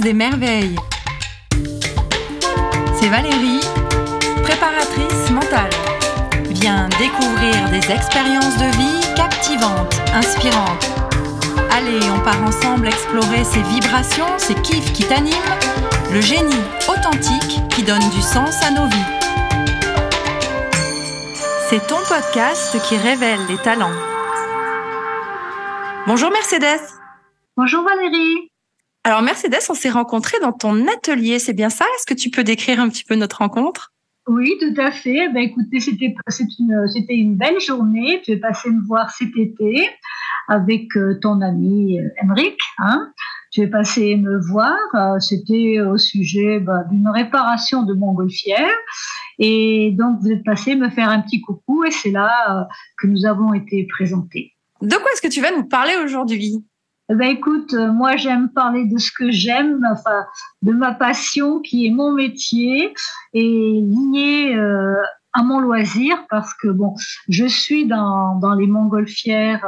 Des merveilles. C'est Valérie, préparatrice mentale. Viens découvrir des expériences de vie captivantes, inspirantes. Allez, on part ensemble explorer ces vibrations, ces kiffs qui t'animent, le génie authentique qui donne du sens à nos vies. C'est ton podcast qui révèle les talents. Bonjour Mercedes. Bonjour Valérie. Alors Mercedes, on s'est rencontrés dans ton atelier, c'est bien ça? Est-ce que tu peux décrire un petit peu notre rencontre? Oui, tout à fait. Ben, écoutez, c'était une, c'était une belle journée. Tu es passé me voir cet été avec euh, ton ami Henrik. Hein tu es passé me voir. Euh, c'était au sujet ben, d'une réparation de montgolfière. Et donc, vous êtes passé me faire un petit coucou et c'est là euh, que nous avons été présentés. De quoi est-ce que tu vas nous parler aujourd'hui? Ben écoute, euh, moi j'aime parler de ce que j'aime, enfin de ma passion qui est mon métier et lié euh, à mon loisir parce que bon, je suis dans, dans les montgolfières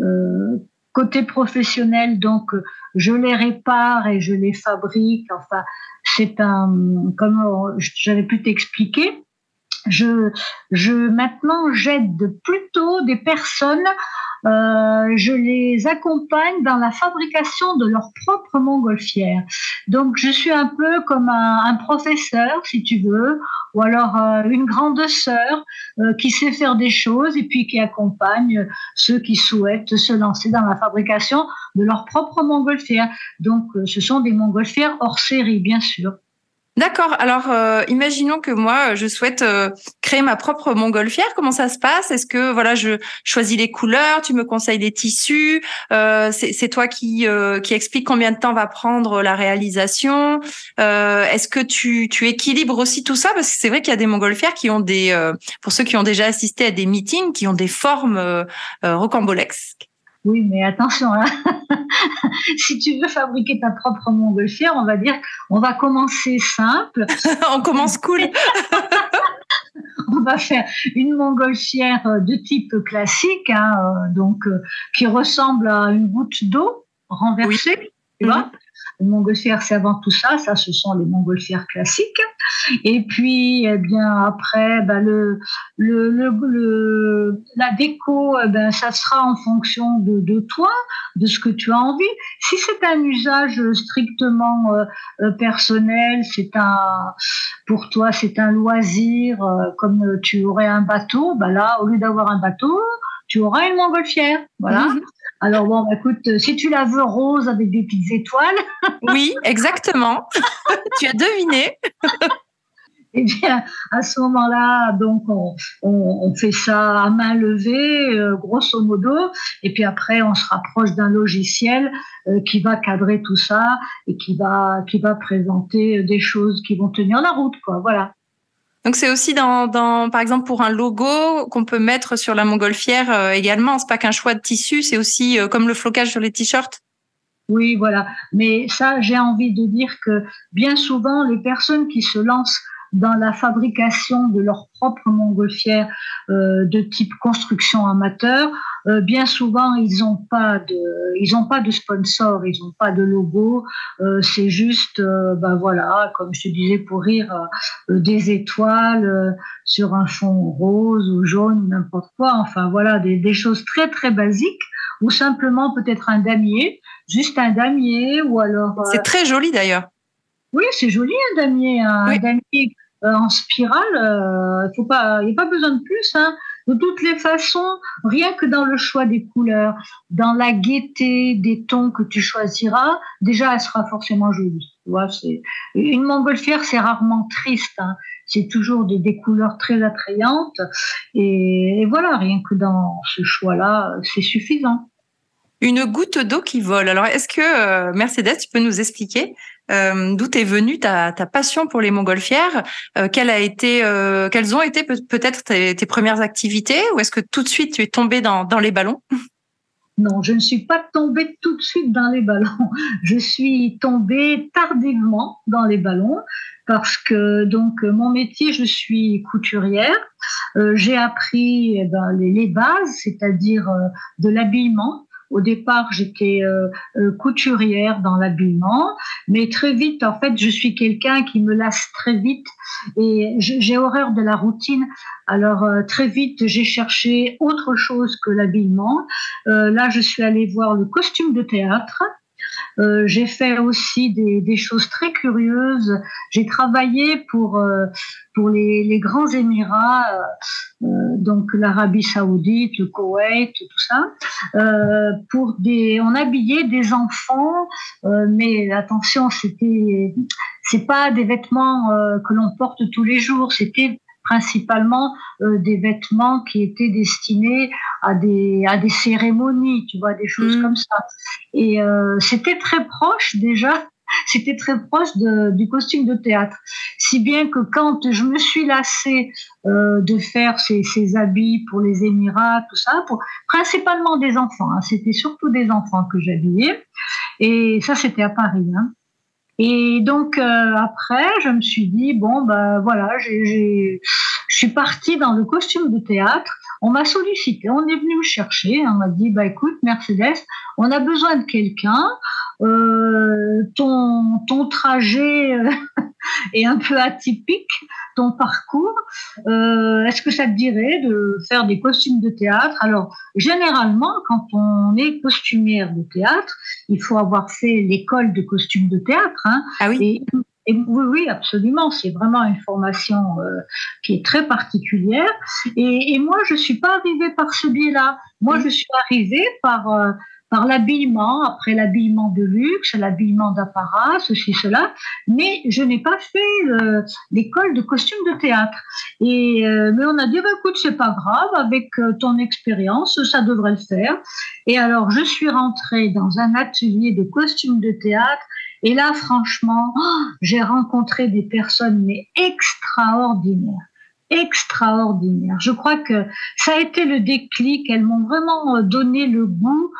euh, côté professionnel, donc je les répare et je les fabrique. Enfin, c'est un, comme j'avais pu t'expliquer, je, je maintenant j'aide plutôt des personnes euh, je les accompagne dans la fabrication de leur propre montgolfière. Donc, je suis un peu comme un, professeur, si tu veux, ou alors euh, une grande sœur euh, qui sait faire des choses et puis qui accompagne ceux qui souhaitent se lancer dans la fabrication de leur propre montgolfière. Donc, ce sont des montgolfières hors série, bien sûr. D'accord. Alors, euh, imaginons que moi, je souhaite euh, créer ma propre montgolfière. Comment ça se passe? Est-ce que voilà, je choisis les couleurs? Tu me conseilles des tissus? Euh, C'est toi qui qui explique combien de temps va prendre la réalisation Est-ce que tu tu équilibres aussi tout ça? Parce que c'est vrai qu'il y a des montgolfières qui ont des, pour ceux qui ont déjà assisté à des meetings, qui ont des formes rocambolesques. Oui, mais attention, là. si tu veux fabriquer ta propre montgolfière, on va dire, on va commencer simple. on commence cool. on va faire une montgolfière de type classique, hein, euh, donc euh, qui ressemble à une goutte d'eau renversée, tu vois. Mhm. Une montgolfière, c'est avant tout ça. Ça, ce sont les montgolfières classiques. Et puis, eh bien, après, ben, le, le, le, la déco, eh ben, ça sera en fonction de, de, toi, de ce que tu as envie. Si c'est un usage strictement euh, euh, personnel, c'est un, pour toi, c'est un loisir, euh, comme tu aurais un bateau, ben là, au lieu d'avoir un bateau, tu auras une montgolfière. Voilà. Mhm. Alors bon, bah, écoute, euh, si tu la veux rose avec des petites étoiles. oui, exactement. tu as deviné. Eh bien, à ce moment-là, donc on, fait ça à main levée, euh, grosso modo, et puis après on se rapproche d'un logiciel euh, qui va cadrer tout ça et qui va qui va présenter des choses qui vont tenir la route, quoi. Voilà. Donc c'est aussi dans, dans, par exemple, pour un logo qu'on peut mettre sur la montgolfière euh, également. C'est pas qu'un choix de tissu, c'est aussi euh, comme le flocage sur les t-shirts. Oui, voilà. Mais ça, j'ai envie de dire que bien souvent, les personnes qui se lancent dans la fabrication de leur propre montgolfière euh, de type construction amateur, euh, bien souvent ils n'ont pas de, ils ont pas de sponsor, ils n'ont pas de logo. Euh, c'est juste, ben voilà, comme je te disais pour rire, des étoiles sur un fond rose ou jaune, n'importe quoi. Enfin voilà, des, des choses très très basiques ou simplement peut-être un damier, juste un damier ou alors. C'est très joli d'ailleurs. Oui, c'est joli un damier, un damier en spirale, il euh, n'y a pas besoin de plus. Hein. De toutes les façons, rien que dans le choix des couleurs, dans la gaieté des tons que tu choisiras, déjà elle sera forcément jolie. Tu vois, une montgolfière, c'est rarement triste. Hein. C'est toujours des, couleurs très attrayantes. Et, voilà, rien que dans ce choix-là, c'est suffisant. Une goutte d'eau qui vole. Alors, est-ce que euh, Mercedes, tu peux nous expliquer euh, d'où est venue ta, passion pour les montgolfières? Euh, euh, Quelles ont été peut-être tes, premières activités? Ou est-ce que tout de suite tu es tombée dans, les ballons? Non, je ne suis pas tombée tout de suite dans les ballons. Je suis tombée tardivement dans les ballons parce que donc mon métier, je suis couturière. j'ai appris eh ben, les, bases, c'est-à-dire de l'habillement, Au départ, j'étais euh, euh, couturière dans l'habillement, mais très vite, en fait, je suis quelqu'un qui me lasse très vite et j'ai horreur de la routine. Alors euh, très vite, j'ai cherché autre chose que l'habillement. là, je suis allée voir le costume de théâtre. Euh, j'ai fait aussi des, des, choses très curieuses. J'ai travaillé pour euh, pour les, les, grands Émirats, euh, donc l'Arabie Saoudite, le Koweït, tout ça. pour des, on habillait des enfants, mais attention, c'était c'est pas des vêtements que l'on porte tous les jours. C'était principalement euh, des vêtements qui étaient destinés à des, à des cérémonies, tu vois, des choses mm. comme ça. Et euh, c'était très proche déjà c'était très proche de, du costume de théâtre. Si bien que quand je me suis lassée euh, de faire ces, ces, habits pour les Émirats, tout ça, pour principalement des enfants, hein, c'était surtout des enfants que j'habillais. Et ça, c'était à Paris. Hein. Et donc euh, après, je me suis dit bon ben voilà, je suis partie dans le costume de théâtre. On m'a sollicité, on est venu me chercher, on m'a dit bah écoute Mercedes, on a besoin de quelqu'un. Euh, ton ton trajet euh, est un peu atypique, ton parcours. Euh, est-ce que ça te dirait de faire des costumes de théâtre? Alors, généralement, quand on est costumière de théâtre, il faut avoir fait l'école de costumes de théâtre. Hein, ah oui. Et, oui, oui, absolument. C'est vraiment une formation euh, qui est très particulière. Et, et, moi, je suis pas arrivée par ce biais-là. Moi, je suis arrivée par euh, par l'habillement, après l'habillement de luxe, l'habillement d'apparat, ceci, cela, mais je n'ai pas fait l'école de costume de théâtre. Et euh, mais on a dit, bah, écoute, c'est pas grave, avec euh, ton expérience, ça devrait le faire. Et alors, je suis rentrée dans un atelier de costume de théâtre. Et là, franchement, j'ai rencontré des personnes mais extraordinaires extraordinaires. Je crois que ça a été le déclic. Elles m'ont vraiment donné le goût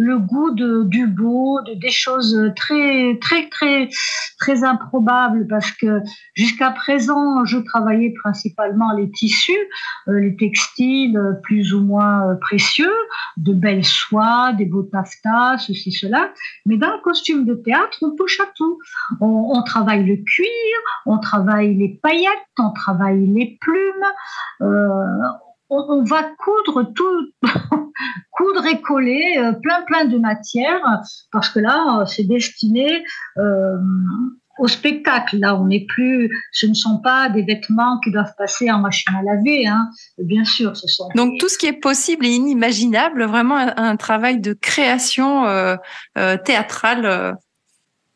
le goût de, du beau, de, des choses très, très, très, très improbables parce que jusqu'à présent, je travaillais principalement les tissus, euh, les textiles plus ou moins précieux, de belles soies, des beaux taffetas, ceci, cela. Mais dans le costume de théâtre, on touche à tout. On, on travaille le cuir, on travaille les paillettes, on travaille les plumes. Euh, on, va coudre tout, coudre et coller euh, plein plein de matières parce que là c'est destiné euh, au spectacle. Là, on n'est plus, ce ne sont pas des vêtements qui doivent passer en machine à laver, hein. Bien sûr, ce sont. Donc tout ce qui est possible et inimaginable, vraiment un, travail de création euh, théâtrale.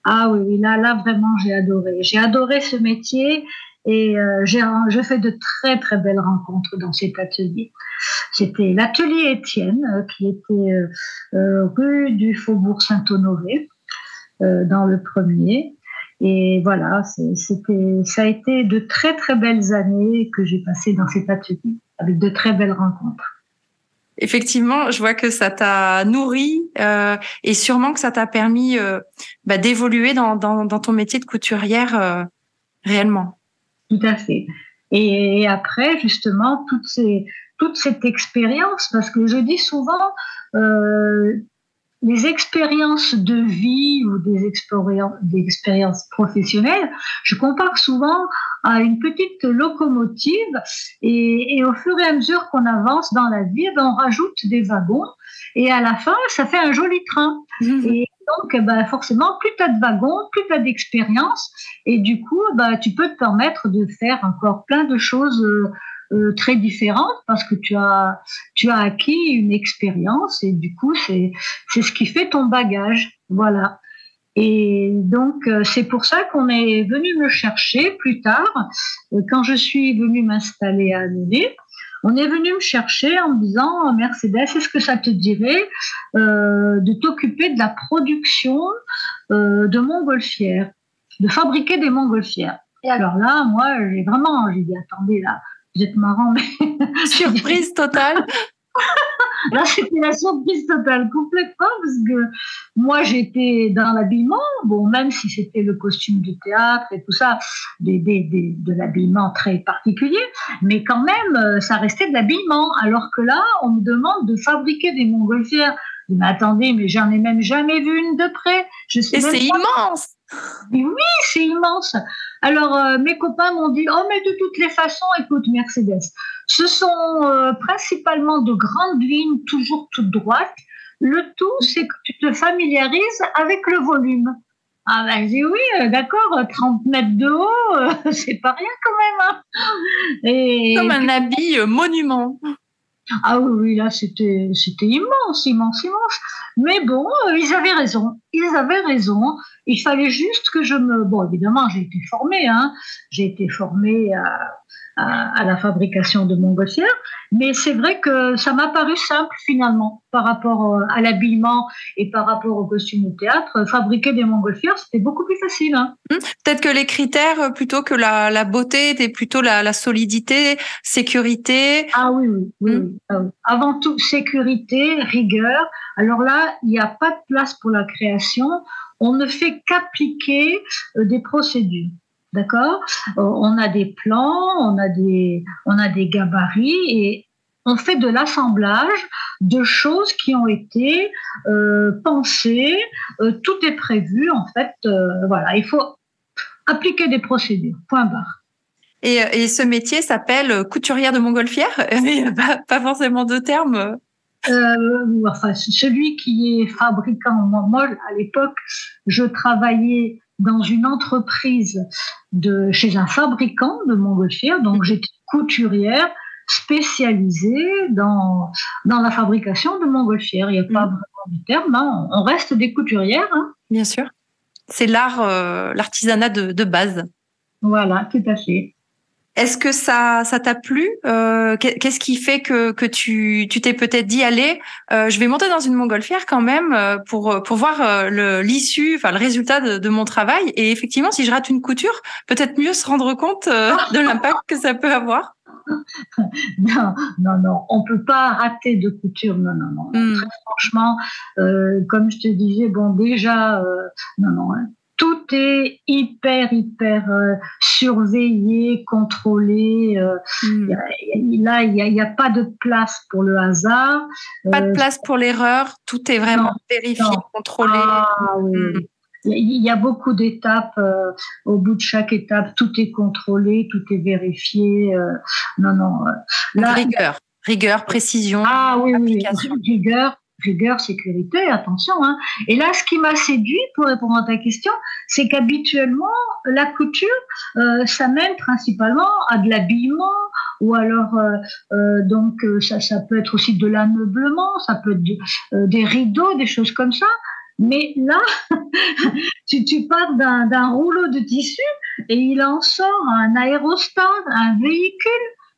Ah oui, oui, là, là vraiment, j'ai adoré. J'ai adoré ce métier et euh, j'ai fait de très très belles rencontres dans cet atelier. C'était l'atelier Étienne euh, qui était euh, euh, rue du Faubourg Saint-Honoré dans le premier. Et voilà, c'était, ça a été de très très belles années que j'ai passées dans cet atelier avec de très belles rencontres. Effectivement, je vois que ça t'a nourri et sûrement que ça t'a permis bah, d'évoluer dans, ton métier de couturière réellement. Tout à fait. Et, après, justement, toute, ces, toute cette expérience, parce que je dis souvent, euh, les expériences de vie ou des expériences, des expériences professionnelles, je compare souvent à une petite locomotive et, et au fur et à mesure qu'on avance dans la vie, ben on rajoute des wagons et à la fin, ça fait un joli train. Mmh. Et donc, ben, forcément, plus tu as de wagons, plus tu as d'expérience et du coup, ben, tu peux te permettre de faire encore plein de choses euh, euh, très différentes parce que tu as, tu as acquis une expérience et du coup, c'est, c'est ce qui fait ton bagage. Voilà. Et donc, euh, c'est pour ça qu'on est venu me chercher plus tard, euh, quand je suis venue m'installer à Annulé. On est venu me chercher en me disant Mercedes, est-ce que ça te dirait euh, de t'occuper de la production euh, de montgolfières, de fabriquer des montgolfières? Et alors là, moi, j'ai vraiment, j'ai dit attendez là, vous êtes marrant, mais surprise totale. Là, c'était la surprise totale, complètement, parce que moi, j'étais dans l'habillement, bon, même si c'était le costume du théâtre et tout ça, des, des, des, de l'habillement très particulier, mais quand même, euh, ça restait de l'habillement. Alors que là, on me demande de fabriquer des montgolfières mais attendez, mais j'en ai même jamais vu une de près. Je sais Et c'est immense. Oui, c'est immense. Alors, euh, mes copains m'ont dit, oh, mais de toutes les façons, écoute, Mercedes, ce sont euh, principalement de grandes lignes, toujours toutes droites. Le tout, c'est que tu te familiarises avec le volume. Ah ben j'ai oui, euh, d'accord, 30 mètres de haut, c'est pas rien quand même. Hein. Comme un habit monument. Ah oui, oui, là, c'était, c'était immense, immense, immense. Mais bon, euh, ils avaient raison. Ils avaient raison. Il fallait juste que je me. Bon, évidemment, j'ai été formée. Hein. J'ai été formée à, à, la fabrication de montgolfières. Mais c'est vrai que ça m'a paru simple finalement par rapport euh, à l'habillement et par rapport au costume de théâtre. Fabriquer des montgolfières, c'était beaucoup plus facile. Hein. Hum, peut-être que les critères, euh, plutôt que la, la beauté, étaient plutôt la, la, solidité, sécurité. Ah oui, oui. oui, hum. ah oui. Avant tout, sécurité, rigueur. Alors là, il n'y a pas de place pour la création. On ne fait qu'appliquer euh, des procédures. D'accord? Euh, On a des plans, on a des, on a des gabarits et on fait de l'assemblage de choses qui ont été euh, pensées. Tout est prévu, en fait. voilà, il faut appliquer des procédures. Point barre. Et, ce métier s'appelle couturière de montgolfière? Il n'y a pas, forcément de terme enfin, celui qui est fabricant, moi à l'époque, je travaillais dans une entreprise de, chez un fabricant de montgolfières. Donc, mhm. j'étais couturière spécialisée dans, dans la fabrication de montgolfières. Il n'y a pas mhm. vraiment de terme. Hein. On reste des couturières. Hein. Bien sûr. C'est l'art, euh, l'artisanat de, de base. Voilà, tout à fait. Est-ce que ça ça t'a plu euh, Qu'est-ce qui fait que que tu tu t'es peut-être dit allez, euh, je vais monter dans une montgolfière quand même euh, pour pour voir le l'issue, enfin le résultat de, de, mon travail? Et effectivement, si je rate une couture, peut-être mieux se rendre compte de l'impact que ça peut avoir. Non, non, non, on peut pas rater de couture. Non, non, non. Hmm. Très franchement, comme je te disais, bon déjà, non, non. Hein tout est hyper, hyper euh, surveillé, contrôlé. Euh, hmm. là, il n'y a, pas de place pour le hasard. Pas de euh, place pour l'erreur. Tout est vraiment vérifié, contrôlé. Ah, hmm. Il y a beaucoup d'étapes. au bout de chaque étape, tout est contrôlé, tout est vérifié. non, non. rigueur, rigueur, précision. Ah oui, oui, rigueur, rigueur, sécurité, attention. Hein. Et là, ce qui m'a séduit, pour répondre à ta question, c'est qu'habituellement, la couture, euh, ça mène principalement à de l'habillement, ou alors, euh, euh, donc, ça, ça peut être aussi de l'ameublement, ça peut être des rideaux, des choses comme ça. Mais là, tu, tu pars d'un rouleau de tissu et il en sort un aérostat, un véhicule.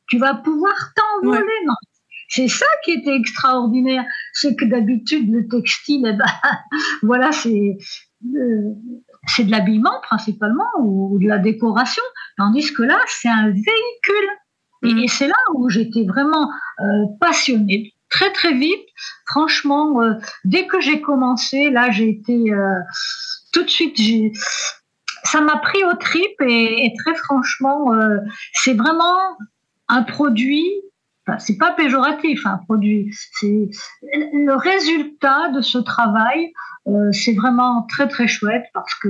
Tu vas pouvoir t'envoler. C'est ça qui était extraordinaire, c'est que d'habitude le textile, eh ben, voilà, c'est euh, c'est de l'habillement principalement ou, de la décoration, tandis que là c'est un véhicule. Et, mm. c'est là où j'étais vraiment euh, passionnée, très très vite. Franchement, euh, dès que j'ai commencé, là j'ai été tout de suite, ça m'a pris au trip et, et très franchement, c'est vraiment un produit c'est pas péjoratif un produit. C'est le résultat de ce travail. Euh, c'est vraiment très très chouette parce que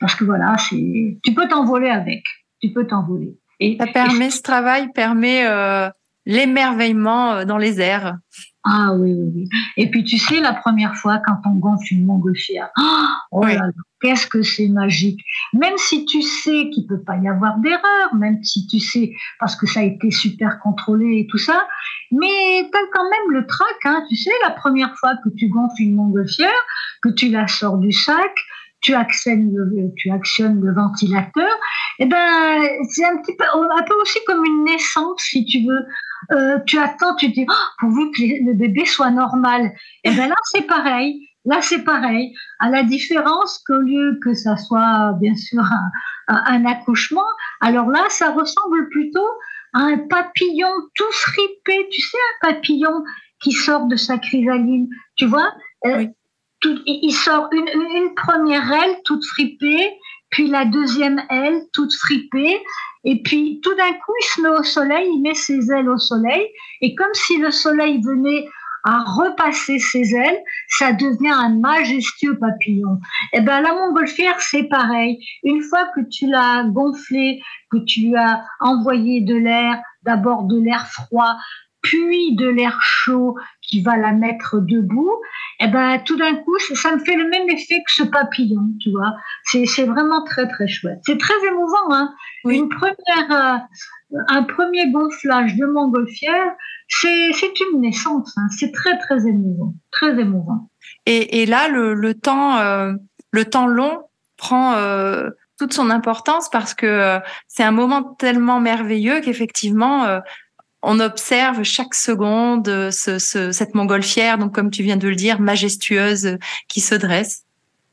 parce que voilà, c'est tu peux t'envoler avec. Tu peux t'envoler. Et ça permet ce travail permet euh, l'émerveillement euh, dans les airs. Ah oui, oui, oui. Et puis tu sais, la première fois quand on gonfle une montgolfière, oh là là, qu'est-ce que c'est magique. Même si tu sais qu'il peut pas y avoir d'erreur, même si tu sais, parce que ça a été super contrôlé et tout ça, mais tu as quand même le trac, hein, tu sais, la première fois que tu gonfles une montgolfière, que tu la sors du sac, tu actionnes le, tu actionnes le ventilateur, et eh ben c'est un petit peu, un peu aussi comme une naissance si tu veux. Euh, tu attends, tu dis, oh, pourvu que le bébé soit normal. Et eh ben là c'est pareil. Là c'est pareil. À la différence qu'au lieu que ça soit bien sûr un, un, accouchement, alors là ça ressemble plutôt à un papillon tout fripé. Tu sais un papillon qui sort de sa chrysaline, tu vois? Euh, il sort une, une, première aile toute fripée, puis la deuxième aile toute fripée, et puis tout d'un coup il se met au soleil, il met ses ailes au soleil, et comme si le soleil venait à repasser ses ailes, ça devient un majestueux papillon. Et eh ben la montgolfière, c'est pareil. Une fois que tu l'as gonflé, que tu as envoyé de l'air, d'abord de l'air froid, puis de l'air chaud qui va la mettre debout, et eh ben tout d'un coup, ça me fait le même effet que ce papillon, tu vois. C'est vraiment très très chouette. C'est très émouvant, hein. Une première, euh, un premier gonflage de montgolfière, c'est une naissance. Hein. C'est très très émouvant, très émouvant. Et, et là, le, le temps, euh, le temps long prend euh, toute son importance parce que c'est un moment tellement merveilleux qu'effectivement on observe chaque seconde euh, ce, cette montgolfière, donc comme tu viens de le dire, majestueuse, euh, qui se dresse.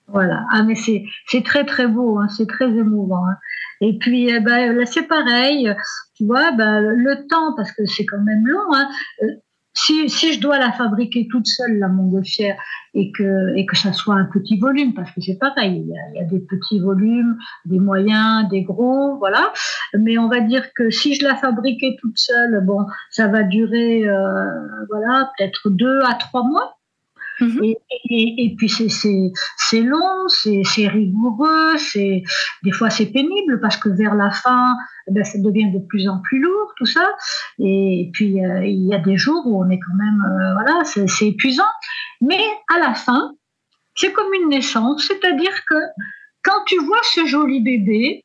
Voilà. Ah mais c'est c'est très très beau, hein. c'est très émouvant. Hein. Et puis eh ben, là c'est pareil, tu vois, ben, le temps parce que c'est quand même long. Hein, euh, si, je dois la fabriquer toute seule, la montgolfière, et que, et que ça soit un petit volume, parce que c'est pareil, il y, a, il y, a, des petits volumes, des moyens, des gros, voilà. Mais on va dire que si je la fabriquais toute seule, bon, ça va durer, euh, voilà, peut-être deux à trois mois. Mhm. Et, et, puis c'est long, c'est rigoureux, des fois c'est pénible parce que vers la fin, ben, ça devient de plus en plus lourd tout ça. Et puis euh, il y a des jours où on est quand même, euh, voilà, c'est épuisant. Mais à la fin, c'est comme une naissance, c'est-à-dire que quand tu vois ce joli bébé,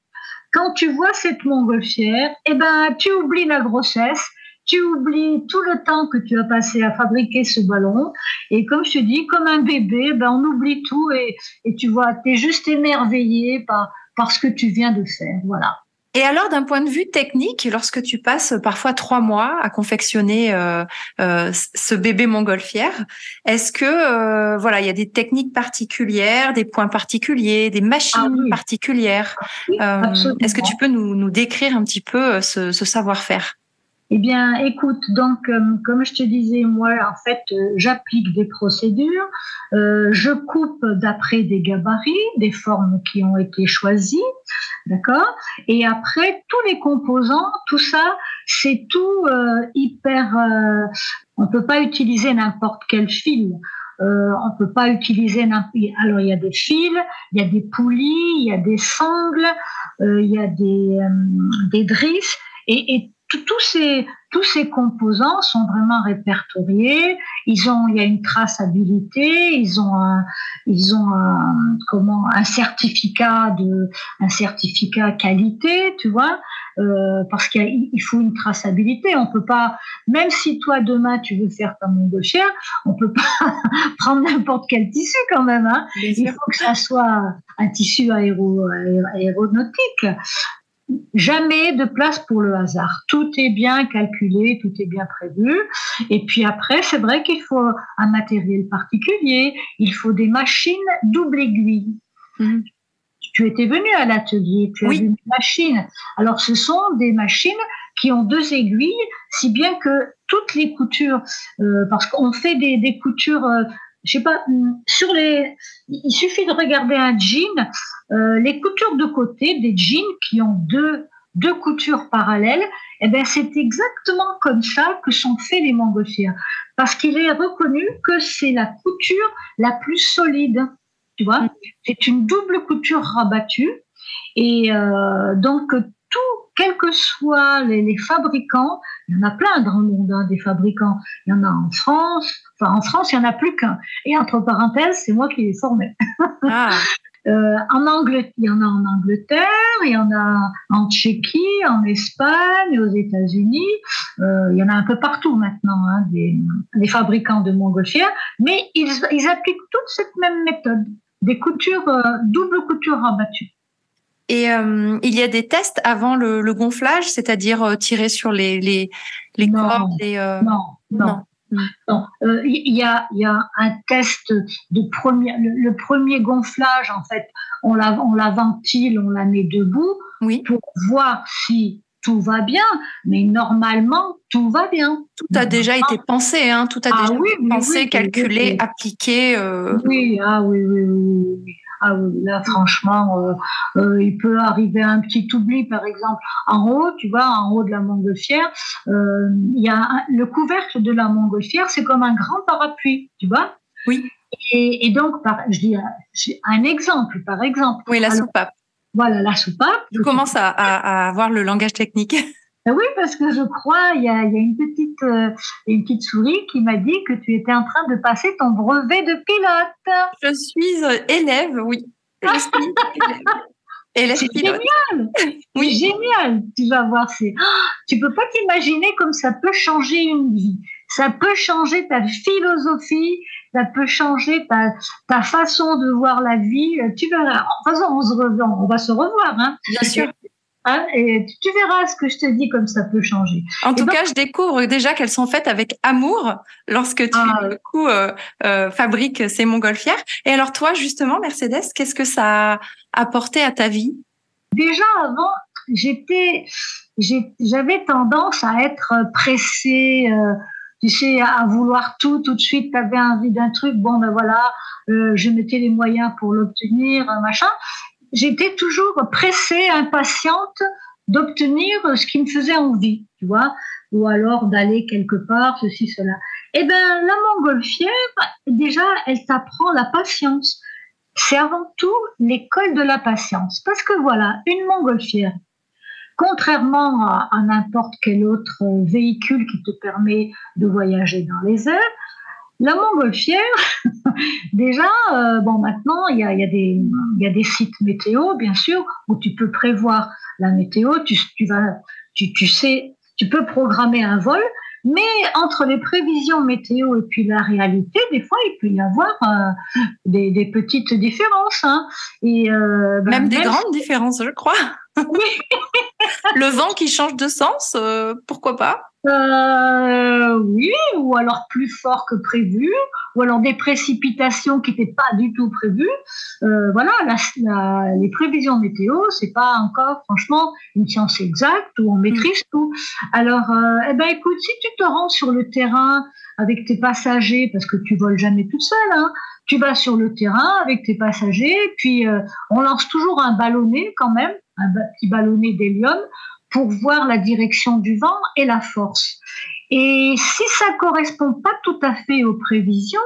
quand tu vois cette montgolfière, eh ben tu oublies la grossesse tu oublies tout le temps que tu as passé à fabriquer ce ballon. Et comme je te dis, comme un bébé, ben, on oublie tout et, et tu vois, tu es juste émerveillé par, par ce que tu viens de faire. Voilà. Et alors, d'un point de vue technique, lorsque tu passes parfois trois mois à confectionner euh, euh, ce bébé montgolfière, est-ce que euh, voilà, il y a des techniques particulières, des points particuliers, des machines ah particulières? Euh, Est-ce que tu peux nous, nous décrire un petit peu euh, ce, ce savoir-faire? Eh bien, écoute, donc, euh, comme je te disais, moi, en fait, euh, j'applique des procédures, euh, je coupe d'après des gabarits, des formes qui ont été choisies, d'accord? Et après, tous les composants, tout ça, c'est tout hyper... on peut pas utiliser n'importe quel fil. Euh, on peut pas utiliser alors il y a des fils, il y a des poulies, il y a des sangles, il y a des, des drisses et, et tous ces tous ces composants sont vraiment répertoriés. Ils ont, il y a une traçabilité. Ils ont un, ils ont un, comment, un certificat de, un certificat qualité, tu vois, euh, parce qu'il faut une traçabilité. On peut pas, même si toi demain tu veux faire ta de chair, on peut pas prendre n'importe quel tissu quand même. Hein. Il faut que ça soit un tissu aéro, aéronautique jamais de place pour le hasard. Tout est bien calculé, tout est bien prévu. Et puis après, c'est vrai qu'il faut un matériel particulier, il faut des machines double aiguille. Mhm. Tu étais venu à l'atelier, tu as vu une machine. Alors ce sont des machines qui ont deux aiguilles, si bien que toutes les coutures, euh, parce qu'on fait des, des coutures euh, je sais pas, sur les, il suffit de regarder un jean, euh, les coutures de côté des jeans qui ont deux, deux coutures parallèles, eh ben c'est exactement comme ça que sont faits les montgolfières, parce qu'il est reconnu que c'est la couture la plus solide, tu vois. Mm. C'est une double couture rabattue, et euh, donc tout, quels que soient les, fabricants, il y en a plein dans le monde, hein, des fabricants. Il y en a en France, enfin en France, il n'y en a plus qu'un. Et entre parenthèses, c'est moi qui les formé. Ah. euh, en Angleterre, il y en a en Angleterre, il y en a en Tchéquie, en Espagne, aux États-Unis. Euh, il y en a un peu partout maintenant, hein, des, des, fabricants de montgolfières, mais ils, ils, appliquent toute cette même méthode, des coutures, euh, double couture rabattue. Et euh, il y a des tests avant le, le gonflage, c'est-à-dire euh, tirer sur les les, les non, cordes euh... non, non, non. Il y, a, y a un test de premier, le, premier gonflage en fait, on la, on la ventile, on la met debout oui. pour voir si tout va bien, mais normalement, tout va bien. Tout a déjà été pensé, hein, tout a ah déjà été pensé, calculé, appliqué. Euh. Oui, ah oui, oui, oui. Ah oui, là, franchement, euh, euh, il peut arriver un petit oubli, par exemple, en haut, tu vois, en haut de la montgolfière, il y a le couvercle de la montgolfière, c'est comme un grand parapluie, tu vois Oui. Et, donc, par, je dis un exemple, par exemple. Oui, la soupape. Voilà, la soupape. Je commence à, avoir le langage technique. Ben oui, parce que je crois, il y a, une, petite, euh, une petite souris qui m'a dit que tu étais en train de passer ton brevet de pilote. Je suis euh, élève, oui. Je suis élève. C'est génial, oui. génial. Tu vas voir, c'est, oh, tu peux pas t'imaginer comme ça peut changer une vie. Ça peut changer ta philosophie, ça peut changer ta, ta façon de voir la vie. Tu verras. Façon, on, se on va se revoir. Hein. Bien sûr. Hein, et tu verras ce que je te dis comme ça peut changer. En tout cas, je découvre déjà qu'elles sont faites avec amour lorsque tu ah. coup, euh, euh, fabriques ces montgolfières. Et alors toi, justement, Mercedes, qu'est-ce que ça a apporté à ta vie? Déjà avant, j'étais, j'avais tendance à être pressée. Euh, tu sais, à vouloir tout tout de suite, tu avais envie d'un truc, bon ben voilà, euh, je mettais les moyens pour l'obtenir, machin. J'étais toujours pressée, impatiente d'obtenir ce qui me faisait envie, tu vois, ou alors d'aller quelque part, ceci, cela. Eh ben, la montgolfière, déjà, elle t'apprend la patience. C'est avant tout l'école de la patience. Parce que voilà, une montgolfière, contrairement à, n'importe quel autre véhicule qui te permet de voyager dans les airs, la montgolfière, déjà, euh, bon, maintenant, il y a, des, sites météo, bien sûr, où tu peux prévoir la météo, tu, vas, tu, sais, tu peux programmer un vol, mais entre les prévisions météo et puis la réalité, des fois, il peut y avoir euh, des, petites différences. Hein. Et, euh, ben, même des grandes différences, je crois. le vent qui change de sens, euh, pourquoi pas? Euh, Oui, ou alors plus fort que prévu, ou alors des précipitations qui n'étaient pas du tout prévues. Euh, voilà, les prévisions météo, c'est pas encore, franchement, une science exacte où on mm. maîtrise tout. Alors, eh ben, écoute, si tu te rends sur le terrain avec tes passagers, parce que tu voles jamais toute seule, hein, tu vas sur le terrain avec tes passagers, puis on lance toujours un ballonnet quand même petit ballonnet d'hélium pour voir la direction du vent et la force. Et si ça correspond pas tout à fait aux prévisions,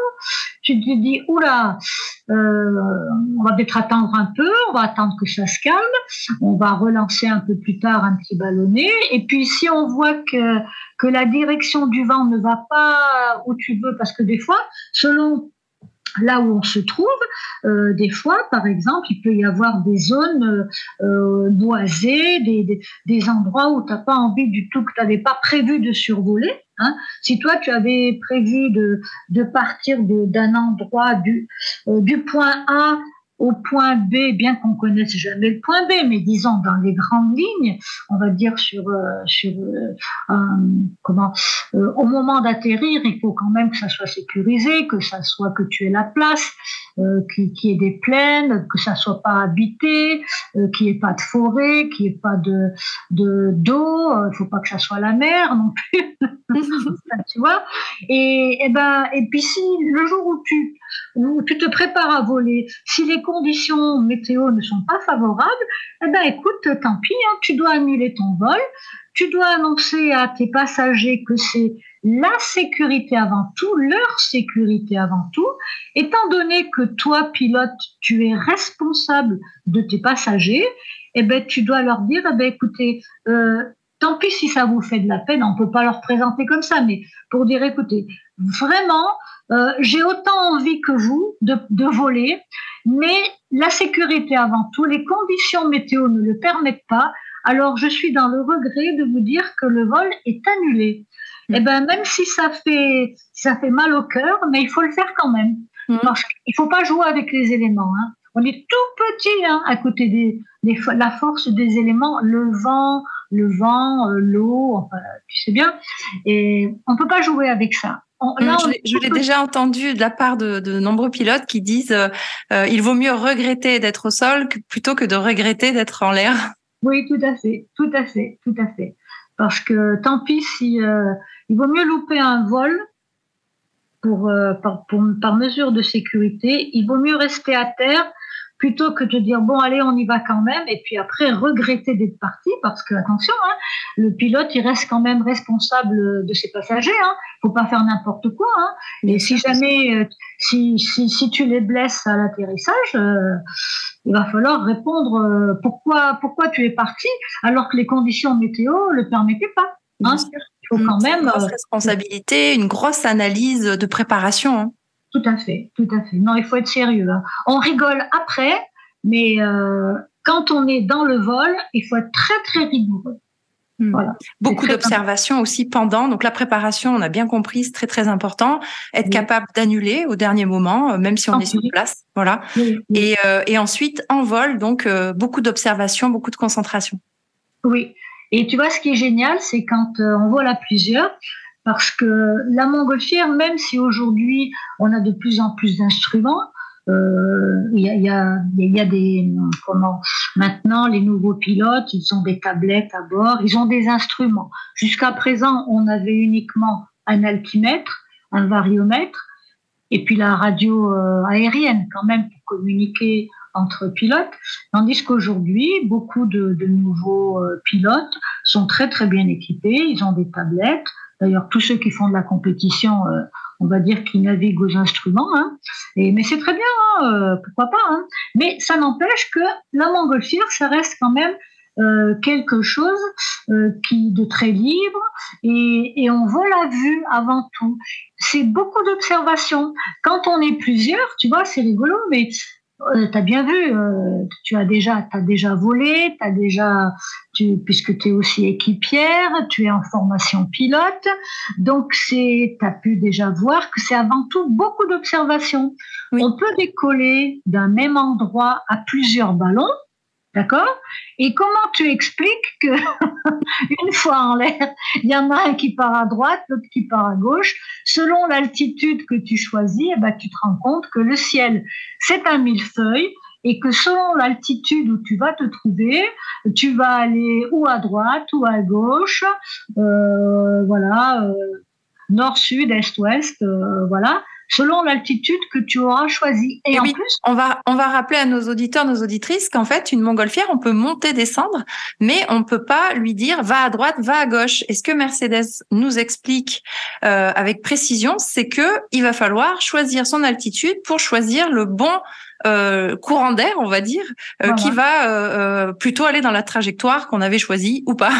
tu te dis oula, euh, on va peut-être attendre un peu, on va attendre que ça se calme, on va relancer un peu plus tard un petit ballonnet. Et puis si on voit que que la direction du vent ne va pas où tu veux, parce que des fois, selon là où on se trouve, euh, des fois, par exemple, il peut y avoir des zones euh, boisées, des, des, endroits où tu n'as pas envie du tout, que tu n'avais pas prévu de survoler. Hein. Si toi, tu avais prévu de, de partir d'un endroit du, euh, du point A au point B, bien qu'on connaisse jamais le point B, mais disons dans les grandes lignes, on va dire sur euh, sur euh, comment euh, au moment d'atterrir, il faut quand même que ça soit sécurisé, que ça soit que tu aies la place, qu'il qui ait des plaines, que ça soit pas habité, qu'il n'y ait pas de forêt, qu'il n'y ait pas de de d'eau, il faut pas que ça soit la mer non plus, tu vois? Et, et ben et puis si le jour où tu où tu te prépares à voler, si les conditions météo ne sont pas favorables, eh ben écoute, tant pis, hein, tu dois annuler ton vol, tu dois annoncer à tes passagers que c'est la sécurité avant tout, leur sécurité avant tout, étant donné que toi, pilote, tu es responsable de tes passagers, eh ben, tu dois leur dire, eh ben, écoutez, euh, tant pis si ça vous fait de la peine, on peut pas leur présenter comme ça, mais pour dire, écoutez, vraiment, euh, j'ai autant envie que vous de, voler, mais la sécurité avant tout, les conditions météo ne le permettent pas, alors je suis dans le regret de vous dire que le vol est annulé. Mm. Et eh ben même si ça fait ça fait mal au cœur, mais il faut le faire quand même. Mm. Parce qu'il faut pas jouer avec les éléments. Hein. On est tout petit hein, à côté des, des, la force des éléments, le vent, le vent, euh, l'eau, enfin, tu sais bien. Et on peut pas jouer avec ça. Je l'ai déjà entendu de la part de, de nombreux pilotes qui disent euh, euh, il vaut mieux regretter d'être au sol plutôt que de regretter d'être en l'air. Oui, tout à fait, tout à fait, tout à fait. Parce que tant pis si il vaut mieux louper un vol pour, par, par mesure de sécurité. Il vaut mieux rester à terre plutôt que de dire bon allez on y va quand même et puis après regretter d'être parti parce que attention hein, le pilote il reste quand même responsable de ses passagers hein, faut pas faire n'importe quoi hein. et si jamais euh, si, si, si, tu les blesses à l'atterrissage euh, il va falloir répondre euh, pourquoi pourquoi tu es parti alors que les conditions météo le permettaient pas hein. il faut quand même une grosse responsabilité une grosse analyse de préparation hein. Tout à fait, tout à fait. Non, il faut être sérieux. Hein. On rigole après, mais euh, quand on est dans le vol, il faut être très très rigoureux. Hmm. Voilà. Beaucoup d'observations aussi pendant. Donc la préparation, on a bien compris, c'est très très important. Être capable d'annuler au dernier moment, euh, même si on est sur place. Voilà. Et, euh, et, ensuite en vol, donc beaucoup d'observations, beaucoup de concentration. Oui. Et tu vois, ce qui est génial, c'est quand on vole à plusieurs, parce que la montgolfière, même si aujourd'hui on a de plus en plus d'instruments, euh, il y, a, y, y, a, des comment maintenant les nouveaux pilotes ils ont des tablettes à bord ils ont des instruments. Jusqu'à présent on avait uniquement un altimètre un variomètre et puis la radio euh, aérienne quand même pour communiquer entre pilotes. Tandis qu'aujourd'hui beaucoup de, de nouveaux euh, pilotes sont très très bien équipés ils ont des tablettes D'ailleurs, tous ceux qui font de la compétition, euh, on va dire qu'ils naviguent aux instruments. Hein. Mais c'est très bien, hein, euh, pourquoi pas. Hein. Mais ça n'empêche que la montgolfière, ça reste quand même euh, quelque chose qui de très libre et, et on voit la vue avant tout. C'est beaucoup d'observations. Quand on est plusieurs, tu vois, c'est rigolo, mais euh, tu as bien vu, euh, tu as déjà, as déjà volé, as déjà, tu, puisque tu es aussi équipière, tu es en formation pilote, donc tu as pu déjà voir que c'est avant tout beaucoup d'observations. On peut décoller d'un même endroit à plusieurs ballons, D'accord? Et comment tu expliques que une fois en l'air, il y en a un qui part à droite, l'autre qui part à gauche? Selon l'altitude que tu choisis, eh ben, tu te rends compte que le ciel, c'est un millefeuille et que selon l'altitude où tu vas te trouver, tu vas aller ou à droite ou à gauche, euh, voilà, euh, nord, sud, est, ouest, euh, voilà selon l'altitude que tu auras choisie. Et, en plus, on va on va rappeler à nos auditeurs, nos auditrices qu'en fait une montgolfière, on peut monter, descendre, mais on peut pas lui dire va à droite, va à gauche. Et ce que Mercedes nous explique euh, avec précision, c'est que il va falloir choisir son altitude pour choisir le bon euh, courant d'air, on va dire, euh, qui va euh, plutôt aller dans la trajectoire qu'on avait choisie ou pas.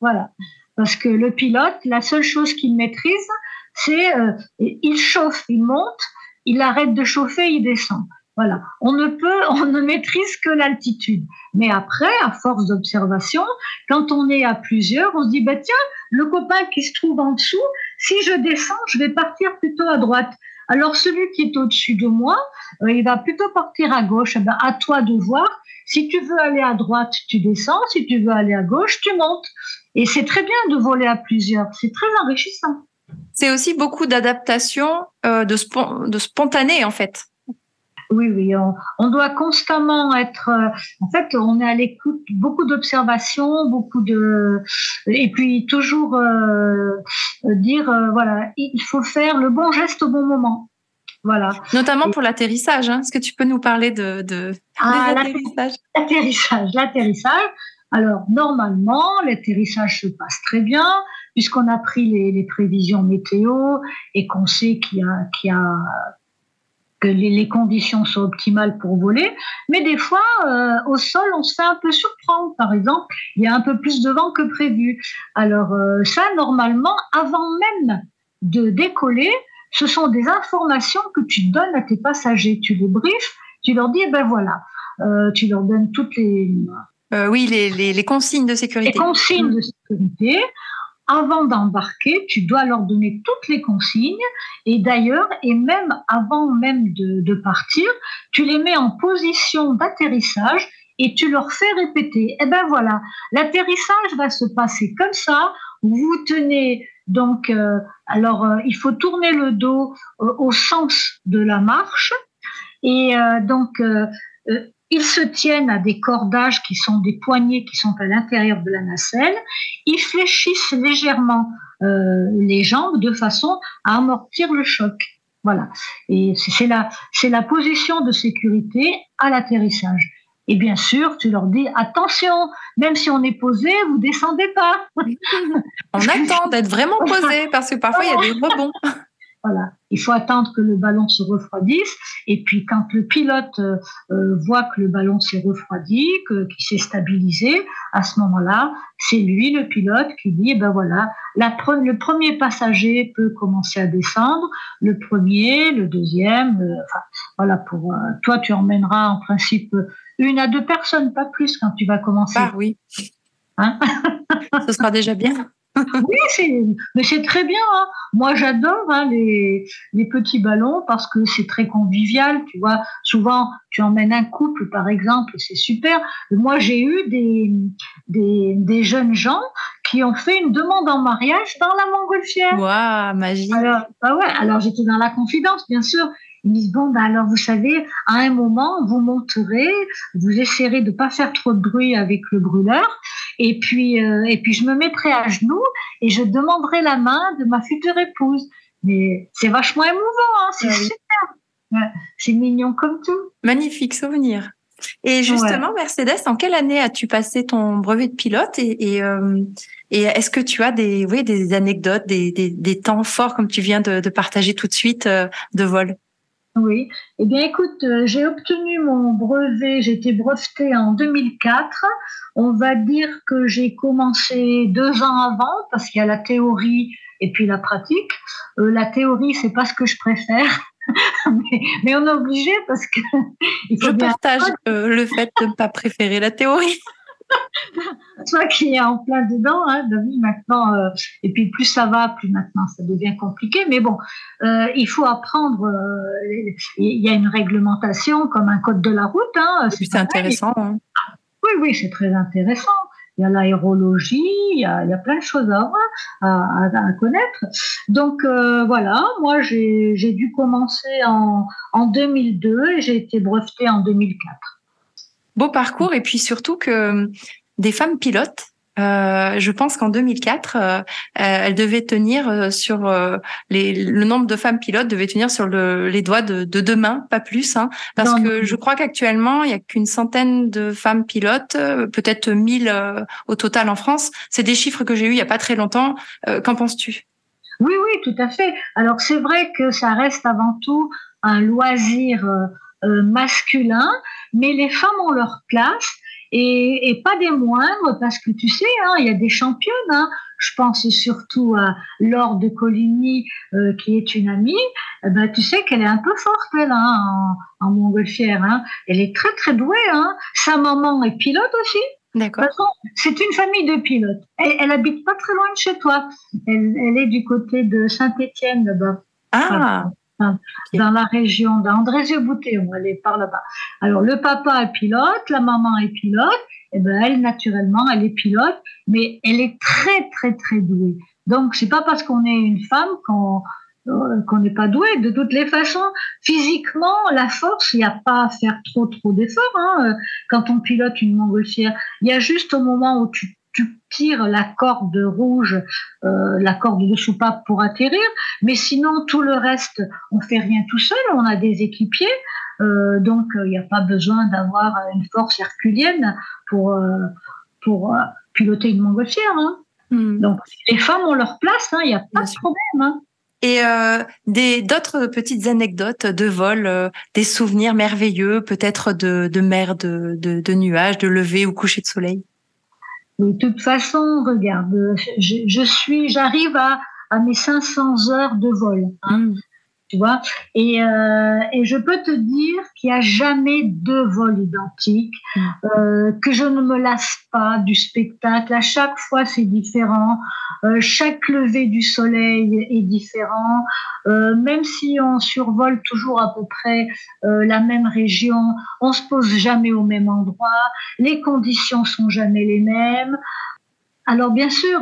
Voilà. Parce que le pilote, la seule chose qu'il maîtrise, c'est euh, il chauffe, il monte, il arrête de chauffer, il descend. Voilà. On ne peut, on ne maîtrise que l'altitude. Mais après, à force d'observation, quand on est à plusieurs, on se dit, bah tiens, le copain qui se trouve en dessous, si je descends, je vais partir plutôt à droite. Alors celui qui est au-dessus de moi, euh, il va plutôt partir à gauche. Eh ben, à toi de voir. Si tu veux aller à droite, tu descends. Si tu veux aller à gauche, tu montes. Et c'est très bien de voler à plusieurs. C'est très enrichissant c'est aussi beaucoup d'adaptation, euh, de, de spontané en fait. Oui, oui, on, doit constamment être. Euh, en fait, on est à l'écoute, beaucoup d'observations, beaucoup de, et puis toujours euh, dire, voilà, il faut faire le bon geste au bon moment. Voilà. Notamment pour l'atterrissage. Hein. Est-ce que tu peux nous parler de, de ah, l'atterrissage L'atterrissage, l'atterrissage. Alors normalement, l'atterrissage se passe très bien puisqu'on a pris les, prévisions météo et qu'on sait qu'il y a, qu'il y a que les, conditions sont optimales pour voler, mais des fois, euh, au sol, on se fait un peu surprendre. Par exemple, il y a un peu plus de vent que prévu. Alors euh, ça, normalement, avant même de décoller, ce sont des informations que tu donnes à tes passagers. Tu les briefes, tu leur dis, eh ben voilà, euh, tu leur donnes toutes les... oui, les, les, les, consignes de sécurité. Les consignes de sécurité avant d'embarquer, tu dois leur donner toutes les consignes et d'ailleurs, et même avant même de, partir, tu les mets en position d'atterrissage et tu leur fais répéter. Eh ben voilà, l'atterrissage va se passer comme ça. Vous tenez donc, euh, alors euh, il faut tourner le dos euh, au sens de la marche et donc ils se tiennent à des cordages qui sont des poignées qui sont à l'intérieur de la nacelle. Ils fléchissent légèrement euh, les jambes de façon à amortir le choc. Voilà. Et c'est la, c'est la position de sécurité à l'atterrissage. Et bien sûr, tu leur dis attention, même si on est posé, vous descendez pas. on attend d'être vraiment posé parce que parfois il y a des rebonds. Voilà. Il faut attendre que le ballon se refroidisse. Et puis, quand le pilote euh, euh, voit que le ballon s'est refroidi, qu'il s'est stabilisé, à ce moment-là, c'est lui, le pilote, qui dit, eh ben voilà, la le premier passager peut commencer à descendre, le premier, le deuxième, euh, enfin, voilà, pour toi, tu emmèneras en principe une à deux personnes, pas plus, quand tu vas commencer. Ah oui. Hein? Ce sera déjà bien oui, mais c'est très bien. Hein. Moi, j'adore hein, les, les, petits ballons parce que c'est très convivial. Tu vois, souvent, tu emmènes un couple, par exemple, c'est super. Moi, j'ai eu des, des, des, jeunes gens qui ont fait une demande en mariage dans la montgolfière. Waouh, magie. Alors, bah ouais, alors j'étais dans la confidence, bien sûr. Ils me disent bon bah alors vous savez à un moment vous monterez, vous essaierez de pas faire trop de bruit avec le brûleur et puis euh, et puis je me mettrai à genoux et je demanderai la main de ma future épouse. Mais c'est vachement émouvant, hein, c'est super. c'est mignon comme tout. Magnifique souvenir. Et justement, Mercedes, en quelle année as-tu passé ton brevet de pilote et, et, euh, et est-ce que tu as des, oui, des anecdotes, des, des, des, temps forts comme tu viens de, de partager tout de suite euh, de vol? Oui. Eh bien, écoute, euh, j'ai obtenu mon brevet, j'ai été brevetée en 2004. On va dire que j'ai commencé deux ans avant parce qu'il y a la théorie et puis la pratique. Euh, la théorie, c'est pas ce que je préfère. mais, on est obligé parce que. je partage euh, le fait de ne pas préférer la théorie. Toi qui es en plein dedans, hein, David, maintenant, euh, et puis plus ça va, plus maintenant ça devient compliqué. Mais bon, euh, il faut apprendre. Euh, il y a une réglementation comme un code de la route. Hein, c'est intéressant. Hein. Oui, oui, c'est très intéressant. Il y a l'aérologie, il, y a plein de choses à, à, à connaître. Donc voilà, moi j'ai dû commencer en, en 2002 et j'ai été brevetée en 2004 beau parcours et puis surtout que euh, des femmes pilotes. Euh, je pense qu'en 2004, euh, elles devaient tenir sur les, le nombre de femmes pilotes devait tenir sur le, les doigts de, de deux mains, pas plus, hein, parce que je crois qu'actuellement il y a qu'une centaine de femmes pilotes, peut-être 1000 au total en France. C'est des chiffres que j'ai eu il y a pas très longtemps. Qu'en penses-tu? Oui, oui, tout à fait. Alors c'est vrai que ça reste avant tout un loisir euh, masculin, mais les femmes ont leur place et, et, pas des moindres parce que tu sais, hein, il y a des championnes. Hein. Je pense surtout à Laure de Coligny euh, qui est une amie. Eh ben, tu sais qu'elle est un peu forte elle hein, en, en montgolfière. Elle est très très douée. Sa maman est pilote aussi. D'accord. C'est une famille de pilotes. Elle, elle habite pas très loin de chez toi. Elle, elle est du côté de Saint-Étienne là-bas. Ah dans la région d'Andrézieux-Bouté, on est par là-bas. Alors le papa est pilote, la maman est pilote, et ben elle naturellement elle est pilote, mais elle est très très très douée. Donc c'est pas parce qu'on est une femme qu'on euh, qu'on n'est pas doué. De toutes les façons, physiquement, la force, il n'y a pas à faire trop trop d'efforts. Hein. Quand on pilote une montgolfière, il y a juste au moment où tu tu tires la corde rouge, euh, la corde de soupape pour atterrir, mais sinon tout le reste, on fait rien tout seul, on a des équipiers, euh, donc il n'y a pas besoin d'avoir une force herculienne pour, euh, pour piloter une montgolfière. Hein. Hmm. Donc les femmes ont leur place, il hein, n'y a pas de problème. Hein. Et des d'autres petites anecdotes de vol, des souvenirs merveilleux, peut-être de, de mer, de, de, de nuages, de lever ou coucher de soleil? De toute façon, regarde, je, suis, j'arrive à, à, mes 500 heures de vol. Hein, mm. Tu vois et, euh, et je peux te dire qu'il n'y a jamais deux vols identiques, mm. euh, que je ne me lasse pas du spectacle. À chaque fois, c'est différent. Euh, chaque lever du soleil est différent. Euh, même si on survole toujours à peu près euh, la même région, on se pose jamais au même endroit. Les conditions sont jamais les mêmes. Alors bien sûr,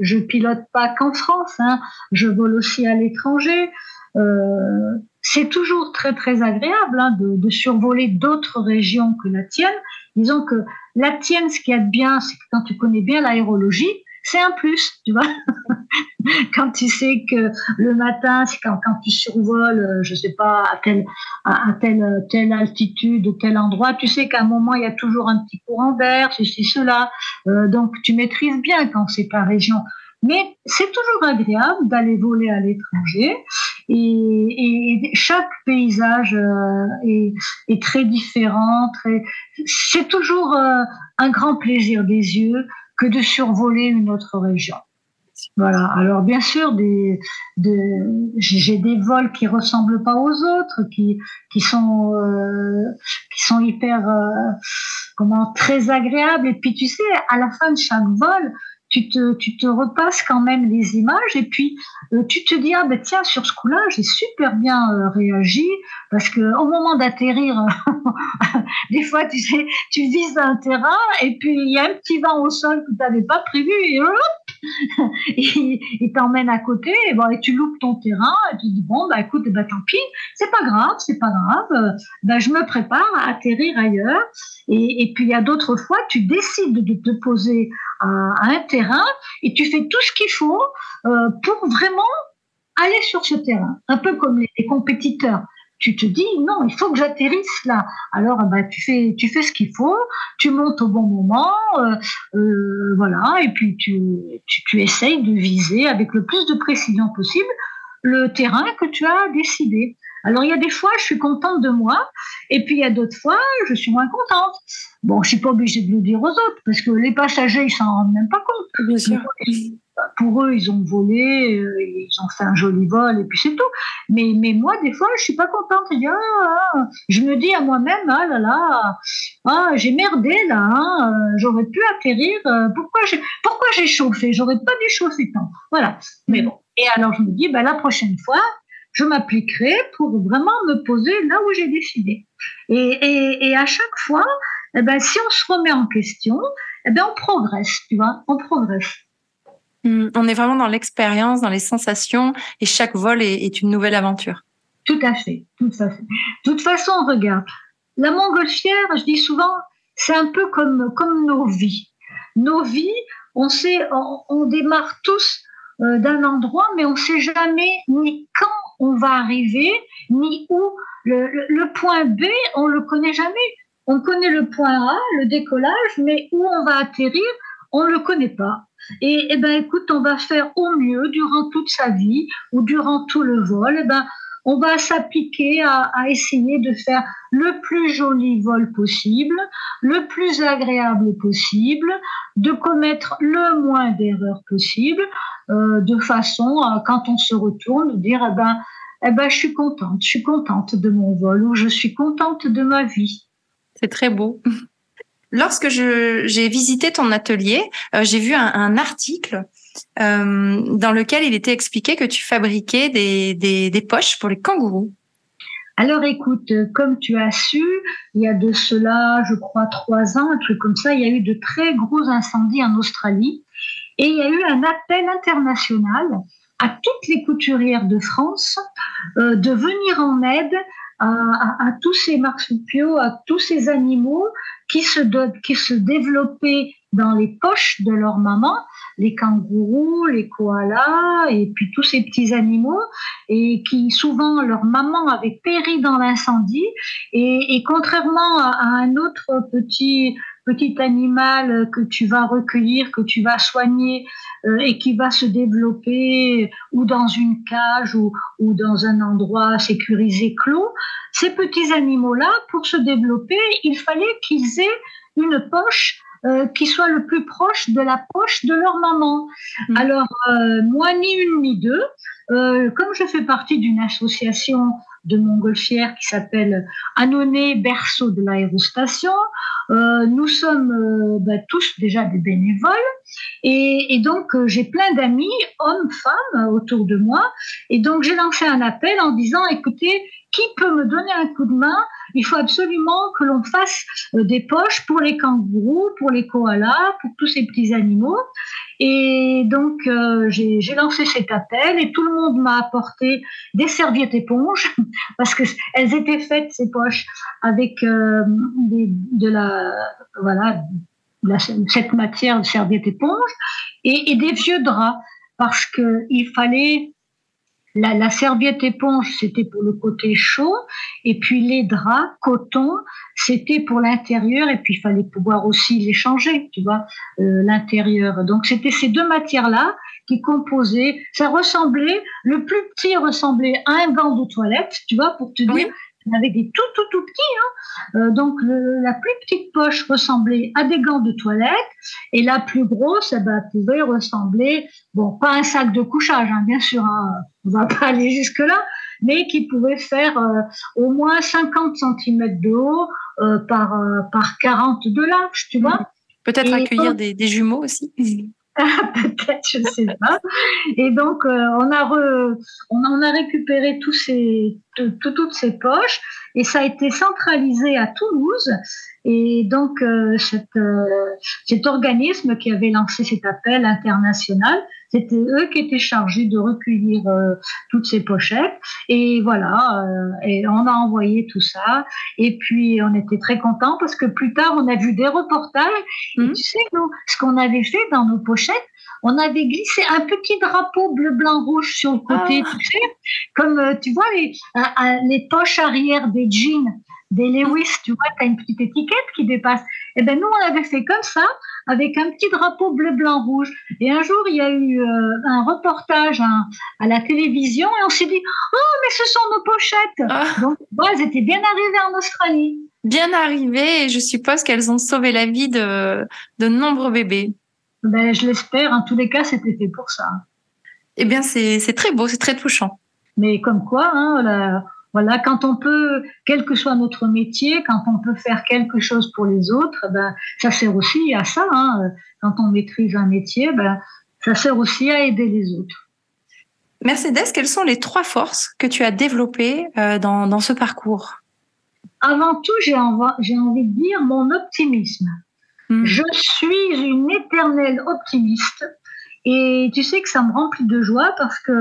je pilote pas qu'en France. Hein. Je vole aussi à l'étranger. c'est toujours très très agréable hein, de, de, survoler d'autres régions que la tienne. Disons que la tienne, ce qui est bien, c'est que quand tu connais bien l'aérologie, c'est un plus, tu vois. quand tu sais que le matin, quand, tu survoles, euh, je sais pas, à telle, à, telle, telle altitude, tel endroit, tu sais qu'à un moment, il y a toujours un petit courant d'air, ceci, cela. Euh, donc, tu maîtrises bien quand c'est ta région. Mais c'est toujours agréable d'aller voler à l'étranger et, chaque paysage euh, est, très différent. C'est toujours euh, un grand plaisir des yeux que de survoler une autre région. Voilà. Alors bien sûr, des, de, j'ai des vols qui ressemblent pas aux autres, qui qui sont euh, qui sont hyper euh, comment très agréables. Et puis tu sais, à la fin de chaque vol, tu te, tu te repasses quand même les images et puis euh, tu te dis ah ben tiens sur ce coup-là j'ai super bien euh, réagi parce que au moment d'atterrir des fois tu sais tu vises un terrain et puis il y a un petit vent au sol que tu n'avais pas prévu et hop il t'emmène à côté et, bon, et tu loupes ton terrain et tu dis bon bah écoute bah tant pis c'est pas grave c'est pas grave ben, je me prépare à atterrir ailleurs. Et, et puis il y a d'autres fois tu décides de te poser à, un terrain et tu fais tout ce qu'il faut euh, pour vraiment aller sur ce terrain. Un peu comme les, compétiteurs tu te dis non, il faut que j'atterrisse là. Alors bah, tu fais tu fais ce qu'il faut, tu montes au bon moment, euh, euh, voilà, et puis tu, tu, tu essayes de viser avec le plus de précision possible le terrain que tu as décidé. Alors il y a des fois, je suis contente de moi, et puis il y a d'autres fois, je suis moins contente. Bon, je suis pas obligée de le dire aux autres, parce que les passagers, ils s'en rendent même pas compte. Bien sûr. Pour eux, ils ont volé, euh, ils ont fait un joli vol, et puis c'est tout. Mais, mais moi, des fois, je suis pas contente. Je, ah, ah. me dis à moi-même, ah là là, ah, j'ai merdé là, hein, euh, j'aurais pu atterrir. Euh, pourquoi j'ai, pourquoi j'ai chauffé? J'aurais pas dû chauffer tant. Voilà. Mais bon. Et alors, je me dis, ben, la prochaine fois, je m'appliquerai pour vraiment me poser là où j'ai décidé. Et, et, à chaque fois, eh ben, si on se remet en question, eh ben, on progresse, tu vois, on progresse. Hmm, on est vraiment dans l'expérience, dans les sensations, et chaque vol est, une nouvelle aventure. Tout à fait, tout à. De toute façon, regarde, la montgolfière, je dis souvent, c'est un peu comme, nos vies. Nos vies, on sait, on, démarre tous euh, d'un endroit, mais on ne sait jamais ni quand on va arriver, ni où. Le, point B, on le connaît jamais. On connaît le point A, le décollage, mais où on va atterrir, on ne le connaît pas. Et, eh ben, écoute, on va faire au mieux durant toute sa vie ou durant tout le vol. Eh ben, on va s'appliquer à, essayer de faire le plus joli vol possible, le plus agréable possible, de commettre le moins d'erreurs possible, euh, de façon à, quand on se retourne, dire, eh ben, eh ben, je suis contente, je suis contente de mon vol ou je suis contente de ma vie. C'est très beau. Lorsque j'ai visité ton atelier, euh, j'ai vu un, article euh, dans lequel il était expliqué que tu fabriquais des, poches pour les kangourous. Alors écoute, comme tu as su, il y a de cela, je crois, trois ans, un truc comme ça, il y a eu de très gros incendies en Australie et il y a eu un appel international à toutes les couturières de France euh, de venir en aide à, tous ces marsupiaux, à tous ces animaux qui se, qui se développaient dans les poches de leur maman, les kangourous, les koalas et puis tous ces petits animaux et qui souvent leur maman avait péri dans l'incendie. Et, et, contrairement à, un autre petit petit animal que tu vas recueillir, que tu vas soigner euh, et qui va se développer ou dans une cage ou, ou dans un endroit sécurisé clos, ces petits animaux-là, pour se développer, il fallait qu'ils aient une poche euh, qui soit le plus proche de la poche de leur maman. Mmh. Alors, euh, moi, ni une ni deux, euh, comme je fais partie d'une association de montgolfières qui s'appelle Annonay Berceau de l'aérostation, nous sommes bah, tous déjà des bénévoles et, et donc j'ai plein d'amis, hommes, femmes, autour de moi. Et donc j'ai lancé un appel en disant, écoutez, qui peut me donner un coup de main il faut absolument que l'on fasse euh, des poches pour les kangourous, pour les koalas, pour tous ces petits animaux. Et donc, euh, j'ai lancé cet appel et tout le monde m'a apporté des serviettes éponges parce que elles étaient faites ces poches avec euh, de la voilà cette matière de serviette éponge et, et des vieux draps parce que il fallait la, serviette éponge, c'était pour le côté chaud, et puis les draps, coton, c'était pour l'intérieur, et puis il fallait pouvoir aussi les changer, tu vois, euh, l'intérieur. Donc c'était ces deux matières-là qui composaient. Ça ressemblait, le plus petit ressemblait à un gant de toilette, tu vois, pour te dire avec des tout tout tout petits. Hein. Euh, donc la plus petite poche ressemblait à des gants de toilette et la plus grosse eh ben, pouvait ressembler, bon, pas un sac de couchage, hein, bien sûr, hein, on va pas aller jusque là, mais qui pouvait faire euh, au moins 50 cm de haut euh, par par 40 de large, tu vois. Peut-être accueillir des, des jumeaux aussi. Peut-être, je ne sais pas. Et donc, euh, on, a on, a récupéré tous ces, toutes ces poches et ça a été centralisé à Toulouse. Et donc, euh, euh, cet organisme qui avait lancé cet appel international c'était eux qui étaient chargés de recueillir euh, toutes ces pochettes. Et voilà, euh, et on a envoyé tout ça. Et puis, on était très contents parce que plus tard, on a vu des reportages. Et mmh. tu sais, nous, ce qu'on avait fait dans nos pochettes, on avait glissé un petit drapeau bleu, blanc, rouge sur le côté, ah. tu sais, comme euh, tu vois les, les poches arrière des jeans des Lewis, tu vois, tu as une petite étiquette qui dépasse. Et eh ben nous, on avait fait comme ça, avec un petit drapeau bleu, blanc, rouge. Et un jour, il y a eu euh, un reportage à la télévision et on s'est dit, oh, mais ce sont nos pochettes. Ah. Donc, elles étaient bien arrivées en Australie. Bien arrivées et je suppose qu'elles ont sauvé la vie de, de nombreux bébés. Ben, je l'espère. En tous les cas, c'était fait pour ça. Eh bien, c'est très beau, c'est très touchant. Mais comme quoi, hein, la, voilà, quand on peut, quel que soit notre métier, quand on peut faire quelque chose pour les autres, ben, ça sert aussi à ça. Hein. Quand on maîtrise un métier, ben, ça sert aussi à aider les autres. Mercedes, quelles sont les trois forces que tu as développées euh, dans, dans, ce parcours? Avant tout, j'ai envie, de dire mon optimisme. Hmm. Je suis une éternelle optimiste. Et tu sais que ça me remplit de joie parce que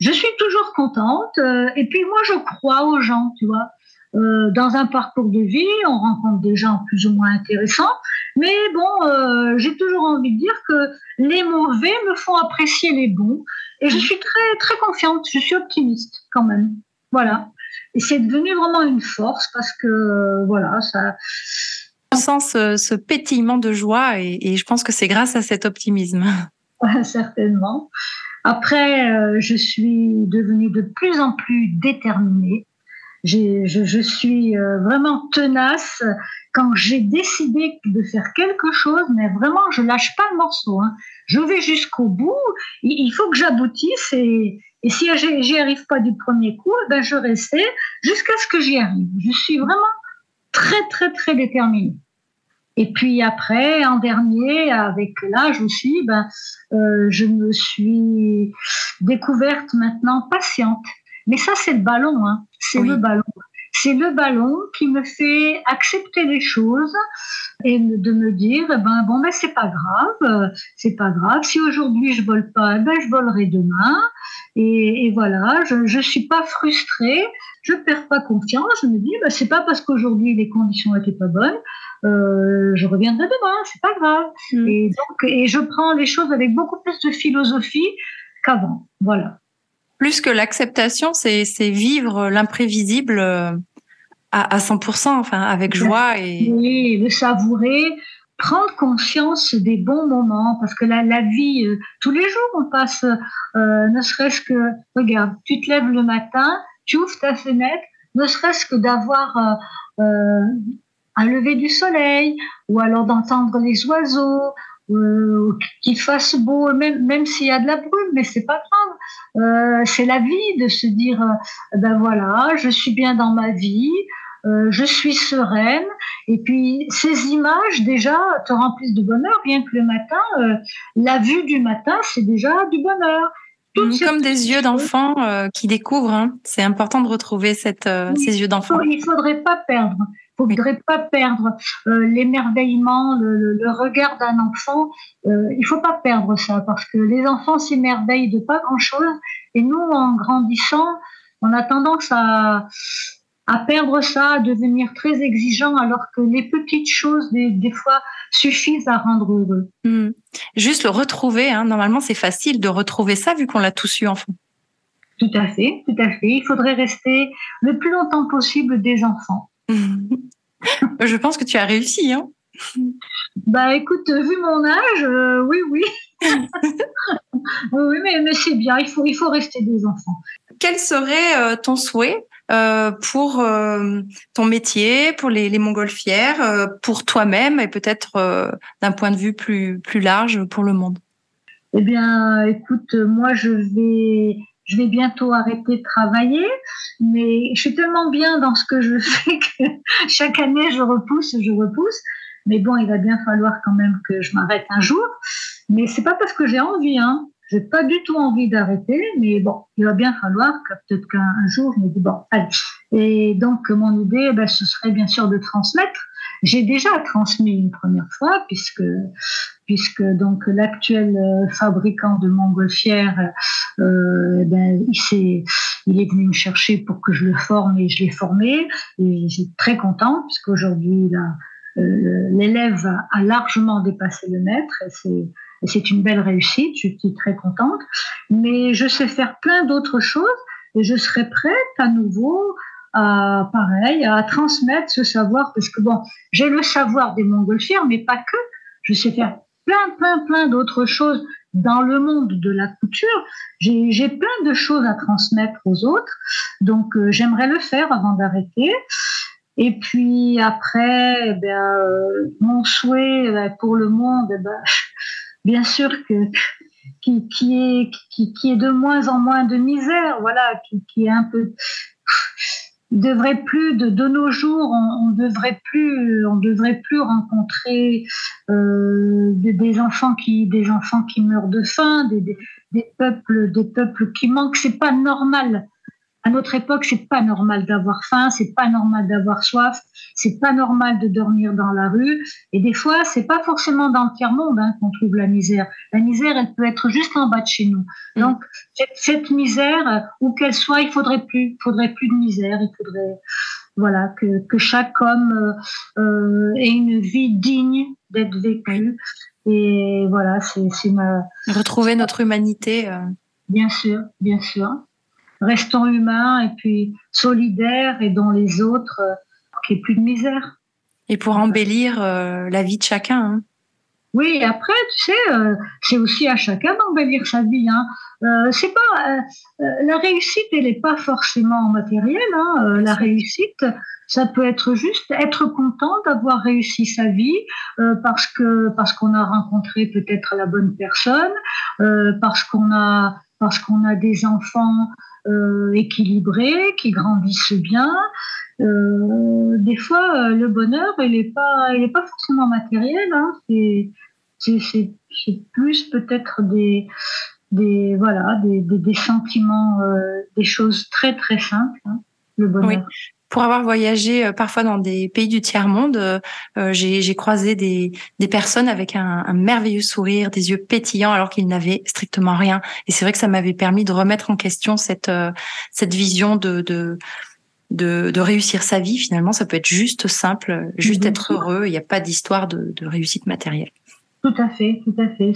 je suis toujours contente. Euh, et puis moi, je crois aux gens, tu vois. Euh, dans un parcours de vie, on rencontre des gens plus ou moins intéressants. Mais bon, euh, j'ai toujours envie de dire que les mauvais me font apprécier les bons. Et je suis très, très confiante. Je suis optimiste quand même. Voilà. Et c'est devenu vraiment une force parce que, voilà, ça. On sent ce, ce pétillement de joie et, et je pense que c'est grâce à cet optimisme. certainement. Après, euh, je suis devenue de plus en plus déterminée. Je, je, suis euh, vraiment tenace quand j'ai décidé de faire quelque chose, mais vraiment, je lâche pas le morceau. Hein. Je vais jusqu'au bout. Il faut que j'aboutisse et, et si j'y arrive pas du premier coup, ben je restais jusqu'à ce que j'y arrive. Je suis vraiment très, très, très déterminée. Et puis après, en dernier, avec l'âge aussi, ben, euh, je me suis découverte maintenant patiente. Mais ça, c'est le ballon, hein. c'est le ballon. C'est le ballon qui me fait accepter les choses et de me dire, eh ben bon, ben c'est pas grave, c'est pas grave. Si aujourd'hui je vole pas, ben je volerai demain. Et, voilà, je, je suis pas frustrée, je perds pas confiance. Je me dis, ben c'est pas parce qu'aujourd'hui les conditions étaient pas bonnes euh, je reviendrai demain, c'est pas grave. Mm. Et donc, et je prends les choses avec beaucoup plus de philosophie qu'avant. Voilà. Plus que l'acceptation, c'est vivre l'imprévisible euh, à, à 100%, enfin, avec joie et. Oui, le savourer, prendre conscience des bons moments, parce que la, la vie, euh, tous les jours, on passe, euh, ne serait-ce que, regarde, tu te lèves le matin, tu ouvres ta fenêtre, ne serait-ce que d'avoir euh, un lever du soleil, ou alors d'entendre les oiseaux, euh, qu'il fasse beau, même, même s'il y a de la brume, mais c'est pas grave. Euh, c'est la vie de se dire, euh, ben voilà, je suis bien dans ma vie, euh, je suis sereine. Et puis ces images déjà te remplissent de bonheur, rien que le matin, la vue du matin, c'est déjà du bonheur. Comme des yeux d'enfant qui découvrent. Hein. C'est important de retrouver cette, ces yeux d'enfant. Il ne faudrait pas perdre. Il ne faudrait pas perdre l'émerveillement, le, le, regard d'un enfant. il ne faut pas perdre ça parce que les enfants s'émerveillent de pas grand-chose. Et nous, en grandissant, on a tendance à, à perdre ça, à devenir très exigeant, alors que les petites choses, des, fois, suffisent à rendre heureux. Hmm. Juste le retrouver, hein. normalement, c'est facile de retrouver ça vu qu'on l'a tous eu enfant. Tout à fait, tout à fait. Il faudrait rester le plus longtemps possible des enfants. Je pense que tu as réussi. Hein bah écoute, vu mon âge, euh, oui, oui. oui, mais, mais c'est bien, il faut, il faut rester des enfants. Quel serait euh, ton souhait euh, pour euh, ton métier, pour les, les montgolfières, euh, pour toi-même et peut-être d'un point de vue plus, plus large pour le monde Eh bien, écoute, moi, je vais, je vais bientôt arrêter de travailler, mais je suis tellement bien dans ce que je fais que chaque année, je repousse, je repousse. Mais bon, il va bien falloir quand même que je m'arrête un jour. Mais c'est pas parce que j'ai envie, hein. J'ai pas du tout envie d'arrêter, mais bon, il va bien falloir que peut-être qu'un jour, je me dis bon, allez. Et donc, mon idée, ben, ce serait bien sûr de transmettre. J'ai déjà transmis une première fois, puisque, puisque donc l'actuel euh, fabricant de montgolfières, euh, ben, il, est, venu me chercher pour que je le forme et je l'ai formé. Et j'ai très content, puisqu'aujourd'hui, euh, l'élève a largement dépassé le maître. C'est c'est une belle réussite, je suis très contente. Mais je sais faire plein d'autres choses et je serai prête à nouveau à, pareil, à transmettre ce savoir parce que bon, j'ai le savoir des montgolfières, mais pas que. Je sais faire plein, plein, plein d'autres choses dans le monde de la couture. J'ai plein de choses à transmettre aux autres. Donc, euh, j'aimerais le faire avant d'arrêter. Et puis après, eh euh, mon souhait euh, pour le monde, eh ben, bien sûr que qui, qui, est qui, qui, est de moins en moins de misère, voilà, qui, qui est un peu il devrait plus de, de nos jours, on, on, devrait plus, on devrait plus rencontrer euh, des, enfants qui, des enfants qui meurent de faim, des, des, des peuples, des peuples qui manquent. C'est pas normal à notre époque, c'est pas normal d'avoir faim, c'est pas normal d'avoir soif, c'est pas normal de dormir dans la rue. Et des fois, c'est pas forcément dans le tiers monde hein, qu'on trouve la misère. La misère, elle peut être juste en bas de chez nous. Mm. Donc cette, misère, où qu'elle soit, il faudrait plus, faudrait plus de misère. Il faudrait, voilà, que, que chaque homme euh, ait une vie digne d'être vécu. Et voilà, c'est ma retrouver notre humanité. Euh. Bien sûr, bien sûr restons humains et puis solidaires et dans les autres, euh, qu'il n'y ait plus de misère. Et pour embellir euh, la vie de chacun. Hein. Oui, après, tu sais, euh, c'est aussi à chacun d'embellir sa vie. Hein. Euh, c'est pas la réussite, elle n'est pas forcément matérielle. Hein. la réussite, ça peut être juste être content d'avoir réussi sa vie parce que parce qu'on a rencontré peut-être la bonne personne, parce qu'on a parce qu'on a des enfants euh, équilibrés, qui grandissent bien. Euh, des fois, euh, le bonheur, il n'est pas, il pas forcément matériel. Hein. C'est, plus peut-être des, des, voilà, des, des, sentiments, des choses très très simples. Hein, le bonheur pour avoir voyagé euh, parfois dans des pays du tiers-monde, euh, euh, j'ai croisé des, des, personnes avec un, un, merveilleux sourire, des yeux pétillants alors qu'ils n'avaient strictement rien. Et c'est vrai que ça m'avait permis de remettre en question cette, cette vision de, de, de, de, réussir sa vie. Finalement, ça peut être juste simple, juste être heureux. Il n'y a pas d'histoire de, de réussite matérielle. Tout à fait, tout à fait.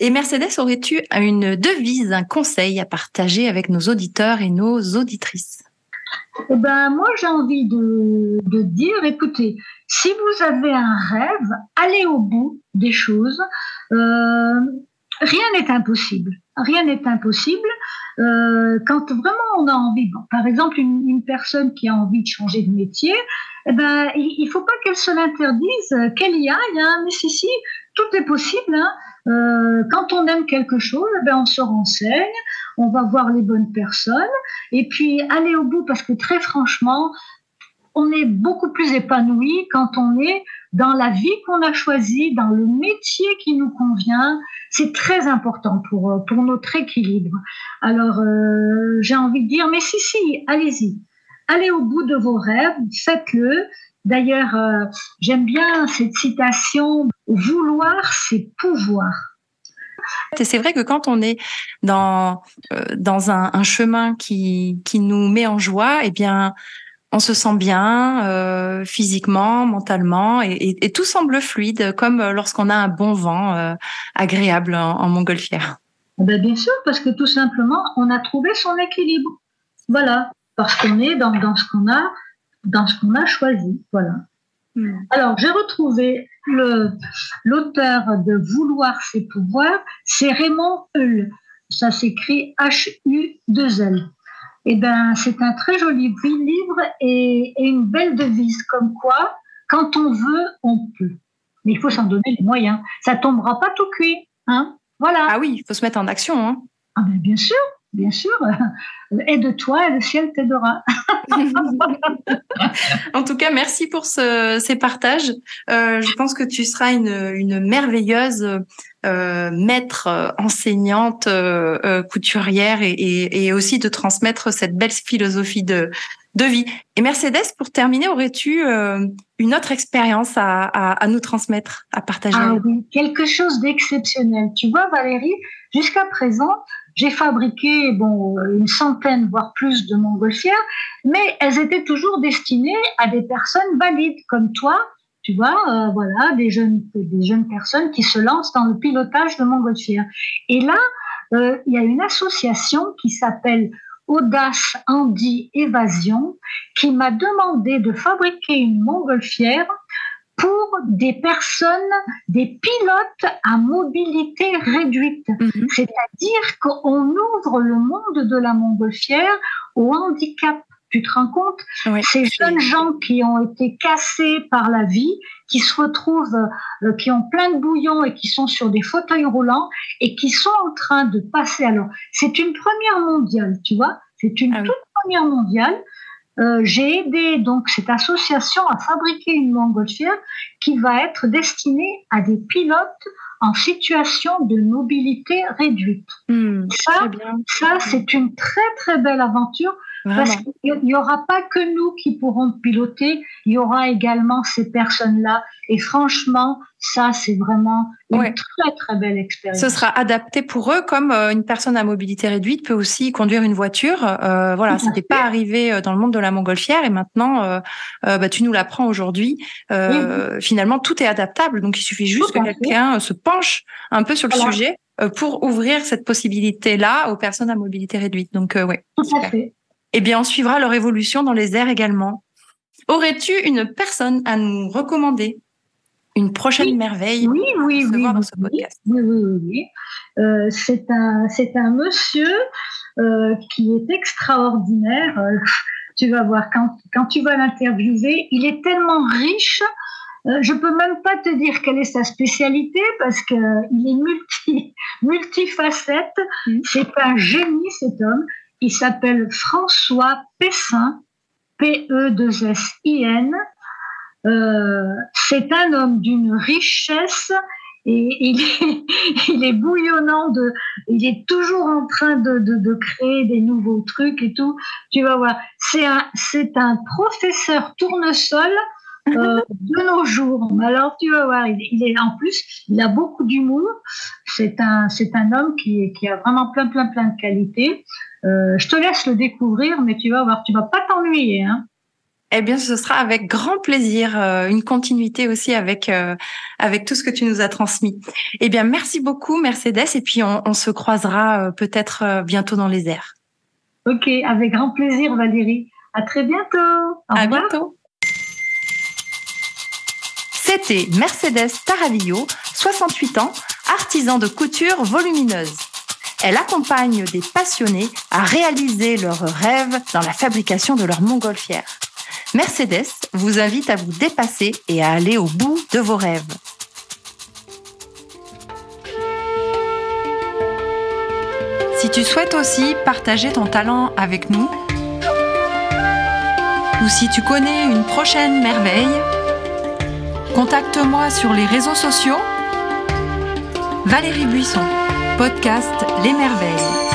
Et Mercedes, aurais-tu une devise, un conseil à partager avec nos auditeurs et nos auditrices? Eh ben, moi, j'ai envie de, dire, écoutez, si vous avez un rêve, allez au bout des choses. Euh, rien n'est impossible. Rien n'est impossible. Euh, quand vraiment on a envie, par exemple, une, personne qui a envie de changer de métier, eh ben, il ne faut pas qu'elle se l'interdise, qu'elle y aille. Hein, mais si, si, tout est possible. Hein. Euh, quand on aime quelque chose, ben, on se renseigne, on va voir les bonnes personnes et puis aller au bout parce que très franchement, on est beaucoup plus épanoui quand on est dans la vie qu'on a choisie, dans le métier qui nous convient. C'est très important pour, euh, pour notre équilibre. Alors, euh, j'ai envie de dire, mais si, si, allez-y. Allez au bout de vos rêves, faites-le. D'ailleurs, euh, j'aime bien cette citation, vouloir, c'est pouvoir. Et c'est vrai que quand on est dans, dans un, un, chemin qui, qui nous met en joie, eh bien, on se sent bien euh, physiquement, mentalement, et, tout semble fluide, comme euh, lorsqu'on a un bon vent euh, agréable en, montgolfière. Eh ben bien sûr, parce que tout simplement, on a trouvé son équilibre. Voilà, parce qu'on est dans, dans ce qu'on a, dans ce qu'on a choisi. Voilà. Hmm. Alors, j'ai retrouvé l'auteur de Vouloir ses pouvoirs, c'est Raymond Hull. Ça s'écrit H-U-2-L eh ben, c'est un très joli livre et, une belle devise comme quoi, quand on veut, on peut. Mais il faut s'en donner les moyens. Ça tombera pas tout cuit. Hein voilà. Ah oui, il faut se mettre en action. Hein. Ah ben bien sûr, bien sûr. Aide-toi et le ciel t'aidera. en tout cas, merci pour ces partages. Euh, je pense que tu seras une, une merveilleuse euh, maître, enseignante, euh, couturière et, aussi de transmettre cette belle philosophie de, de vie. Et Mercedes, pour terminer, aurais-tu une autre expérience à, nous transmettre, à partager Ah oui, quelque chose d'exceptionnel. Tu vois, Valérie, jusqu'à présent, j'ai fabriqué bon une centaine voire plus de montgolfières, mais elles étaient toujours destinées à des personnes valides comme toi tu vois, euh, voilà, des jeunes, des jeunes personnes qui se lancent dans le pilotage de montgolfière. Et là, euh, il y a une association qui s'appelle Audace Andy Évasion qui m'a demandé de fabriquer une montgolfière pour des personnes, des pilotes à mobilité réduite. Mhm. C'est-à-dire qu'on ouvre le monde de la montgolfière au handicap. Tu te rends compte? Ces jeunes gens qui ont été cassés par la vie, qui se retrouvent, euh, qui ont plein de bouillons et qui sont sur des fauteuils roulants et qui sont en train de passer. Alors, c'est une première mondiale, tu vois? C'est une ah toute première mondiale. Euh, j'ai aidé donc cette association à fabriquer une montgolfière qui va être destinée à des pilotes en situation de mobilité réduite. Hmm, ça, ça c'est une très très belle aventure parce qu'il n'y aura pas que nous qui pourrons piloter, il y aura également ces personnes-là. Et franchement, ça, c'est vraiment une très, très belle expérience. Ce sera adapté pour eux, comme euh, une personne à mobilité réduite peut aussi conduire une voiture. Euh, voilà, ce n'était pas arrivé euh, dans le monde de la montgolfière et maintenant, euh, bah, tu nous l'apprends aujourd'hui. Finalement, tout est adaptable. Donc, il suffit juste que quelqu'un se penche un peu sur le sujet pour ouvrir cette possibilité-là aux personnes à mobilité réduite. Donc, ouais. Tout à fait eh bien, on suivra leur évolution dans les airs également. Aurais-tu une personne à nous recommander? Une prochaine merveille oui, oui, oui, dans ce podcast? Oui, oui, oui. Euh, c'est un, c'est un monsieur euh, qui est extraordinaire. Euh, tu vas voir quand, quand tu vas l'interviewer, il est tellement riche. je peux même pas te dire quelle est sa spécialité parce que il est multi, multifacette. Mm. C'est un génie cet homme. Il s'appelle François Pessin, P-E-2-S-I-N. Euh, c'est un homme d'une richesse et il est, bouillonnant de, il est toujours en train de, créer des nouveaux trucs et tout. Tu vas voir, c'est un, c'est un professeur tournesol euh, de nos jours. Alors tu vas voir, il, est en plus, il a beaucoup d'humour. C'est un, c'est un homme qui, qui a vraiment plein, plein, plein de qualités. Euh, je te laisse le découvrir, mais tu vas voir, tu vas pas t'ennuyer. Hein. Eh bien, ce sera avec grand plaisir, euh, une continuité aussi avec euh, avec tout ce que tu nous as transmis. Eh bien, merci beaucoup, Mercedes, et puis on, se croisera peut-être bientôt dans les airs. Ok, avec grand plaisir, Valérie. À très bientôt. Au à bientôt. C'était Mercedes Taravillo, 68 ans, artisan de couture volumineuse. Elle accompagne des passionnés à réaliser leurs rêves dans la fabrication de leur montgolfière. Mercedes vous invite à vous dépasser et à aller au bout de vos rêves. Si tu souhaites aussi partager ton talent avec nous, ou si tu connais une prochaine merveille, contacte-moi sur les réseaux sociaux. Valérie Buisson, podcast Les Merveilles.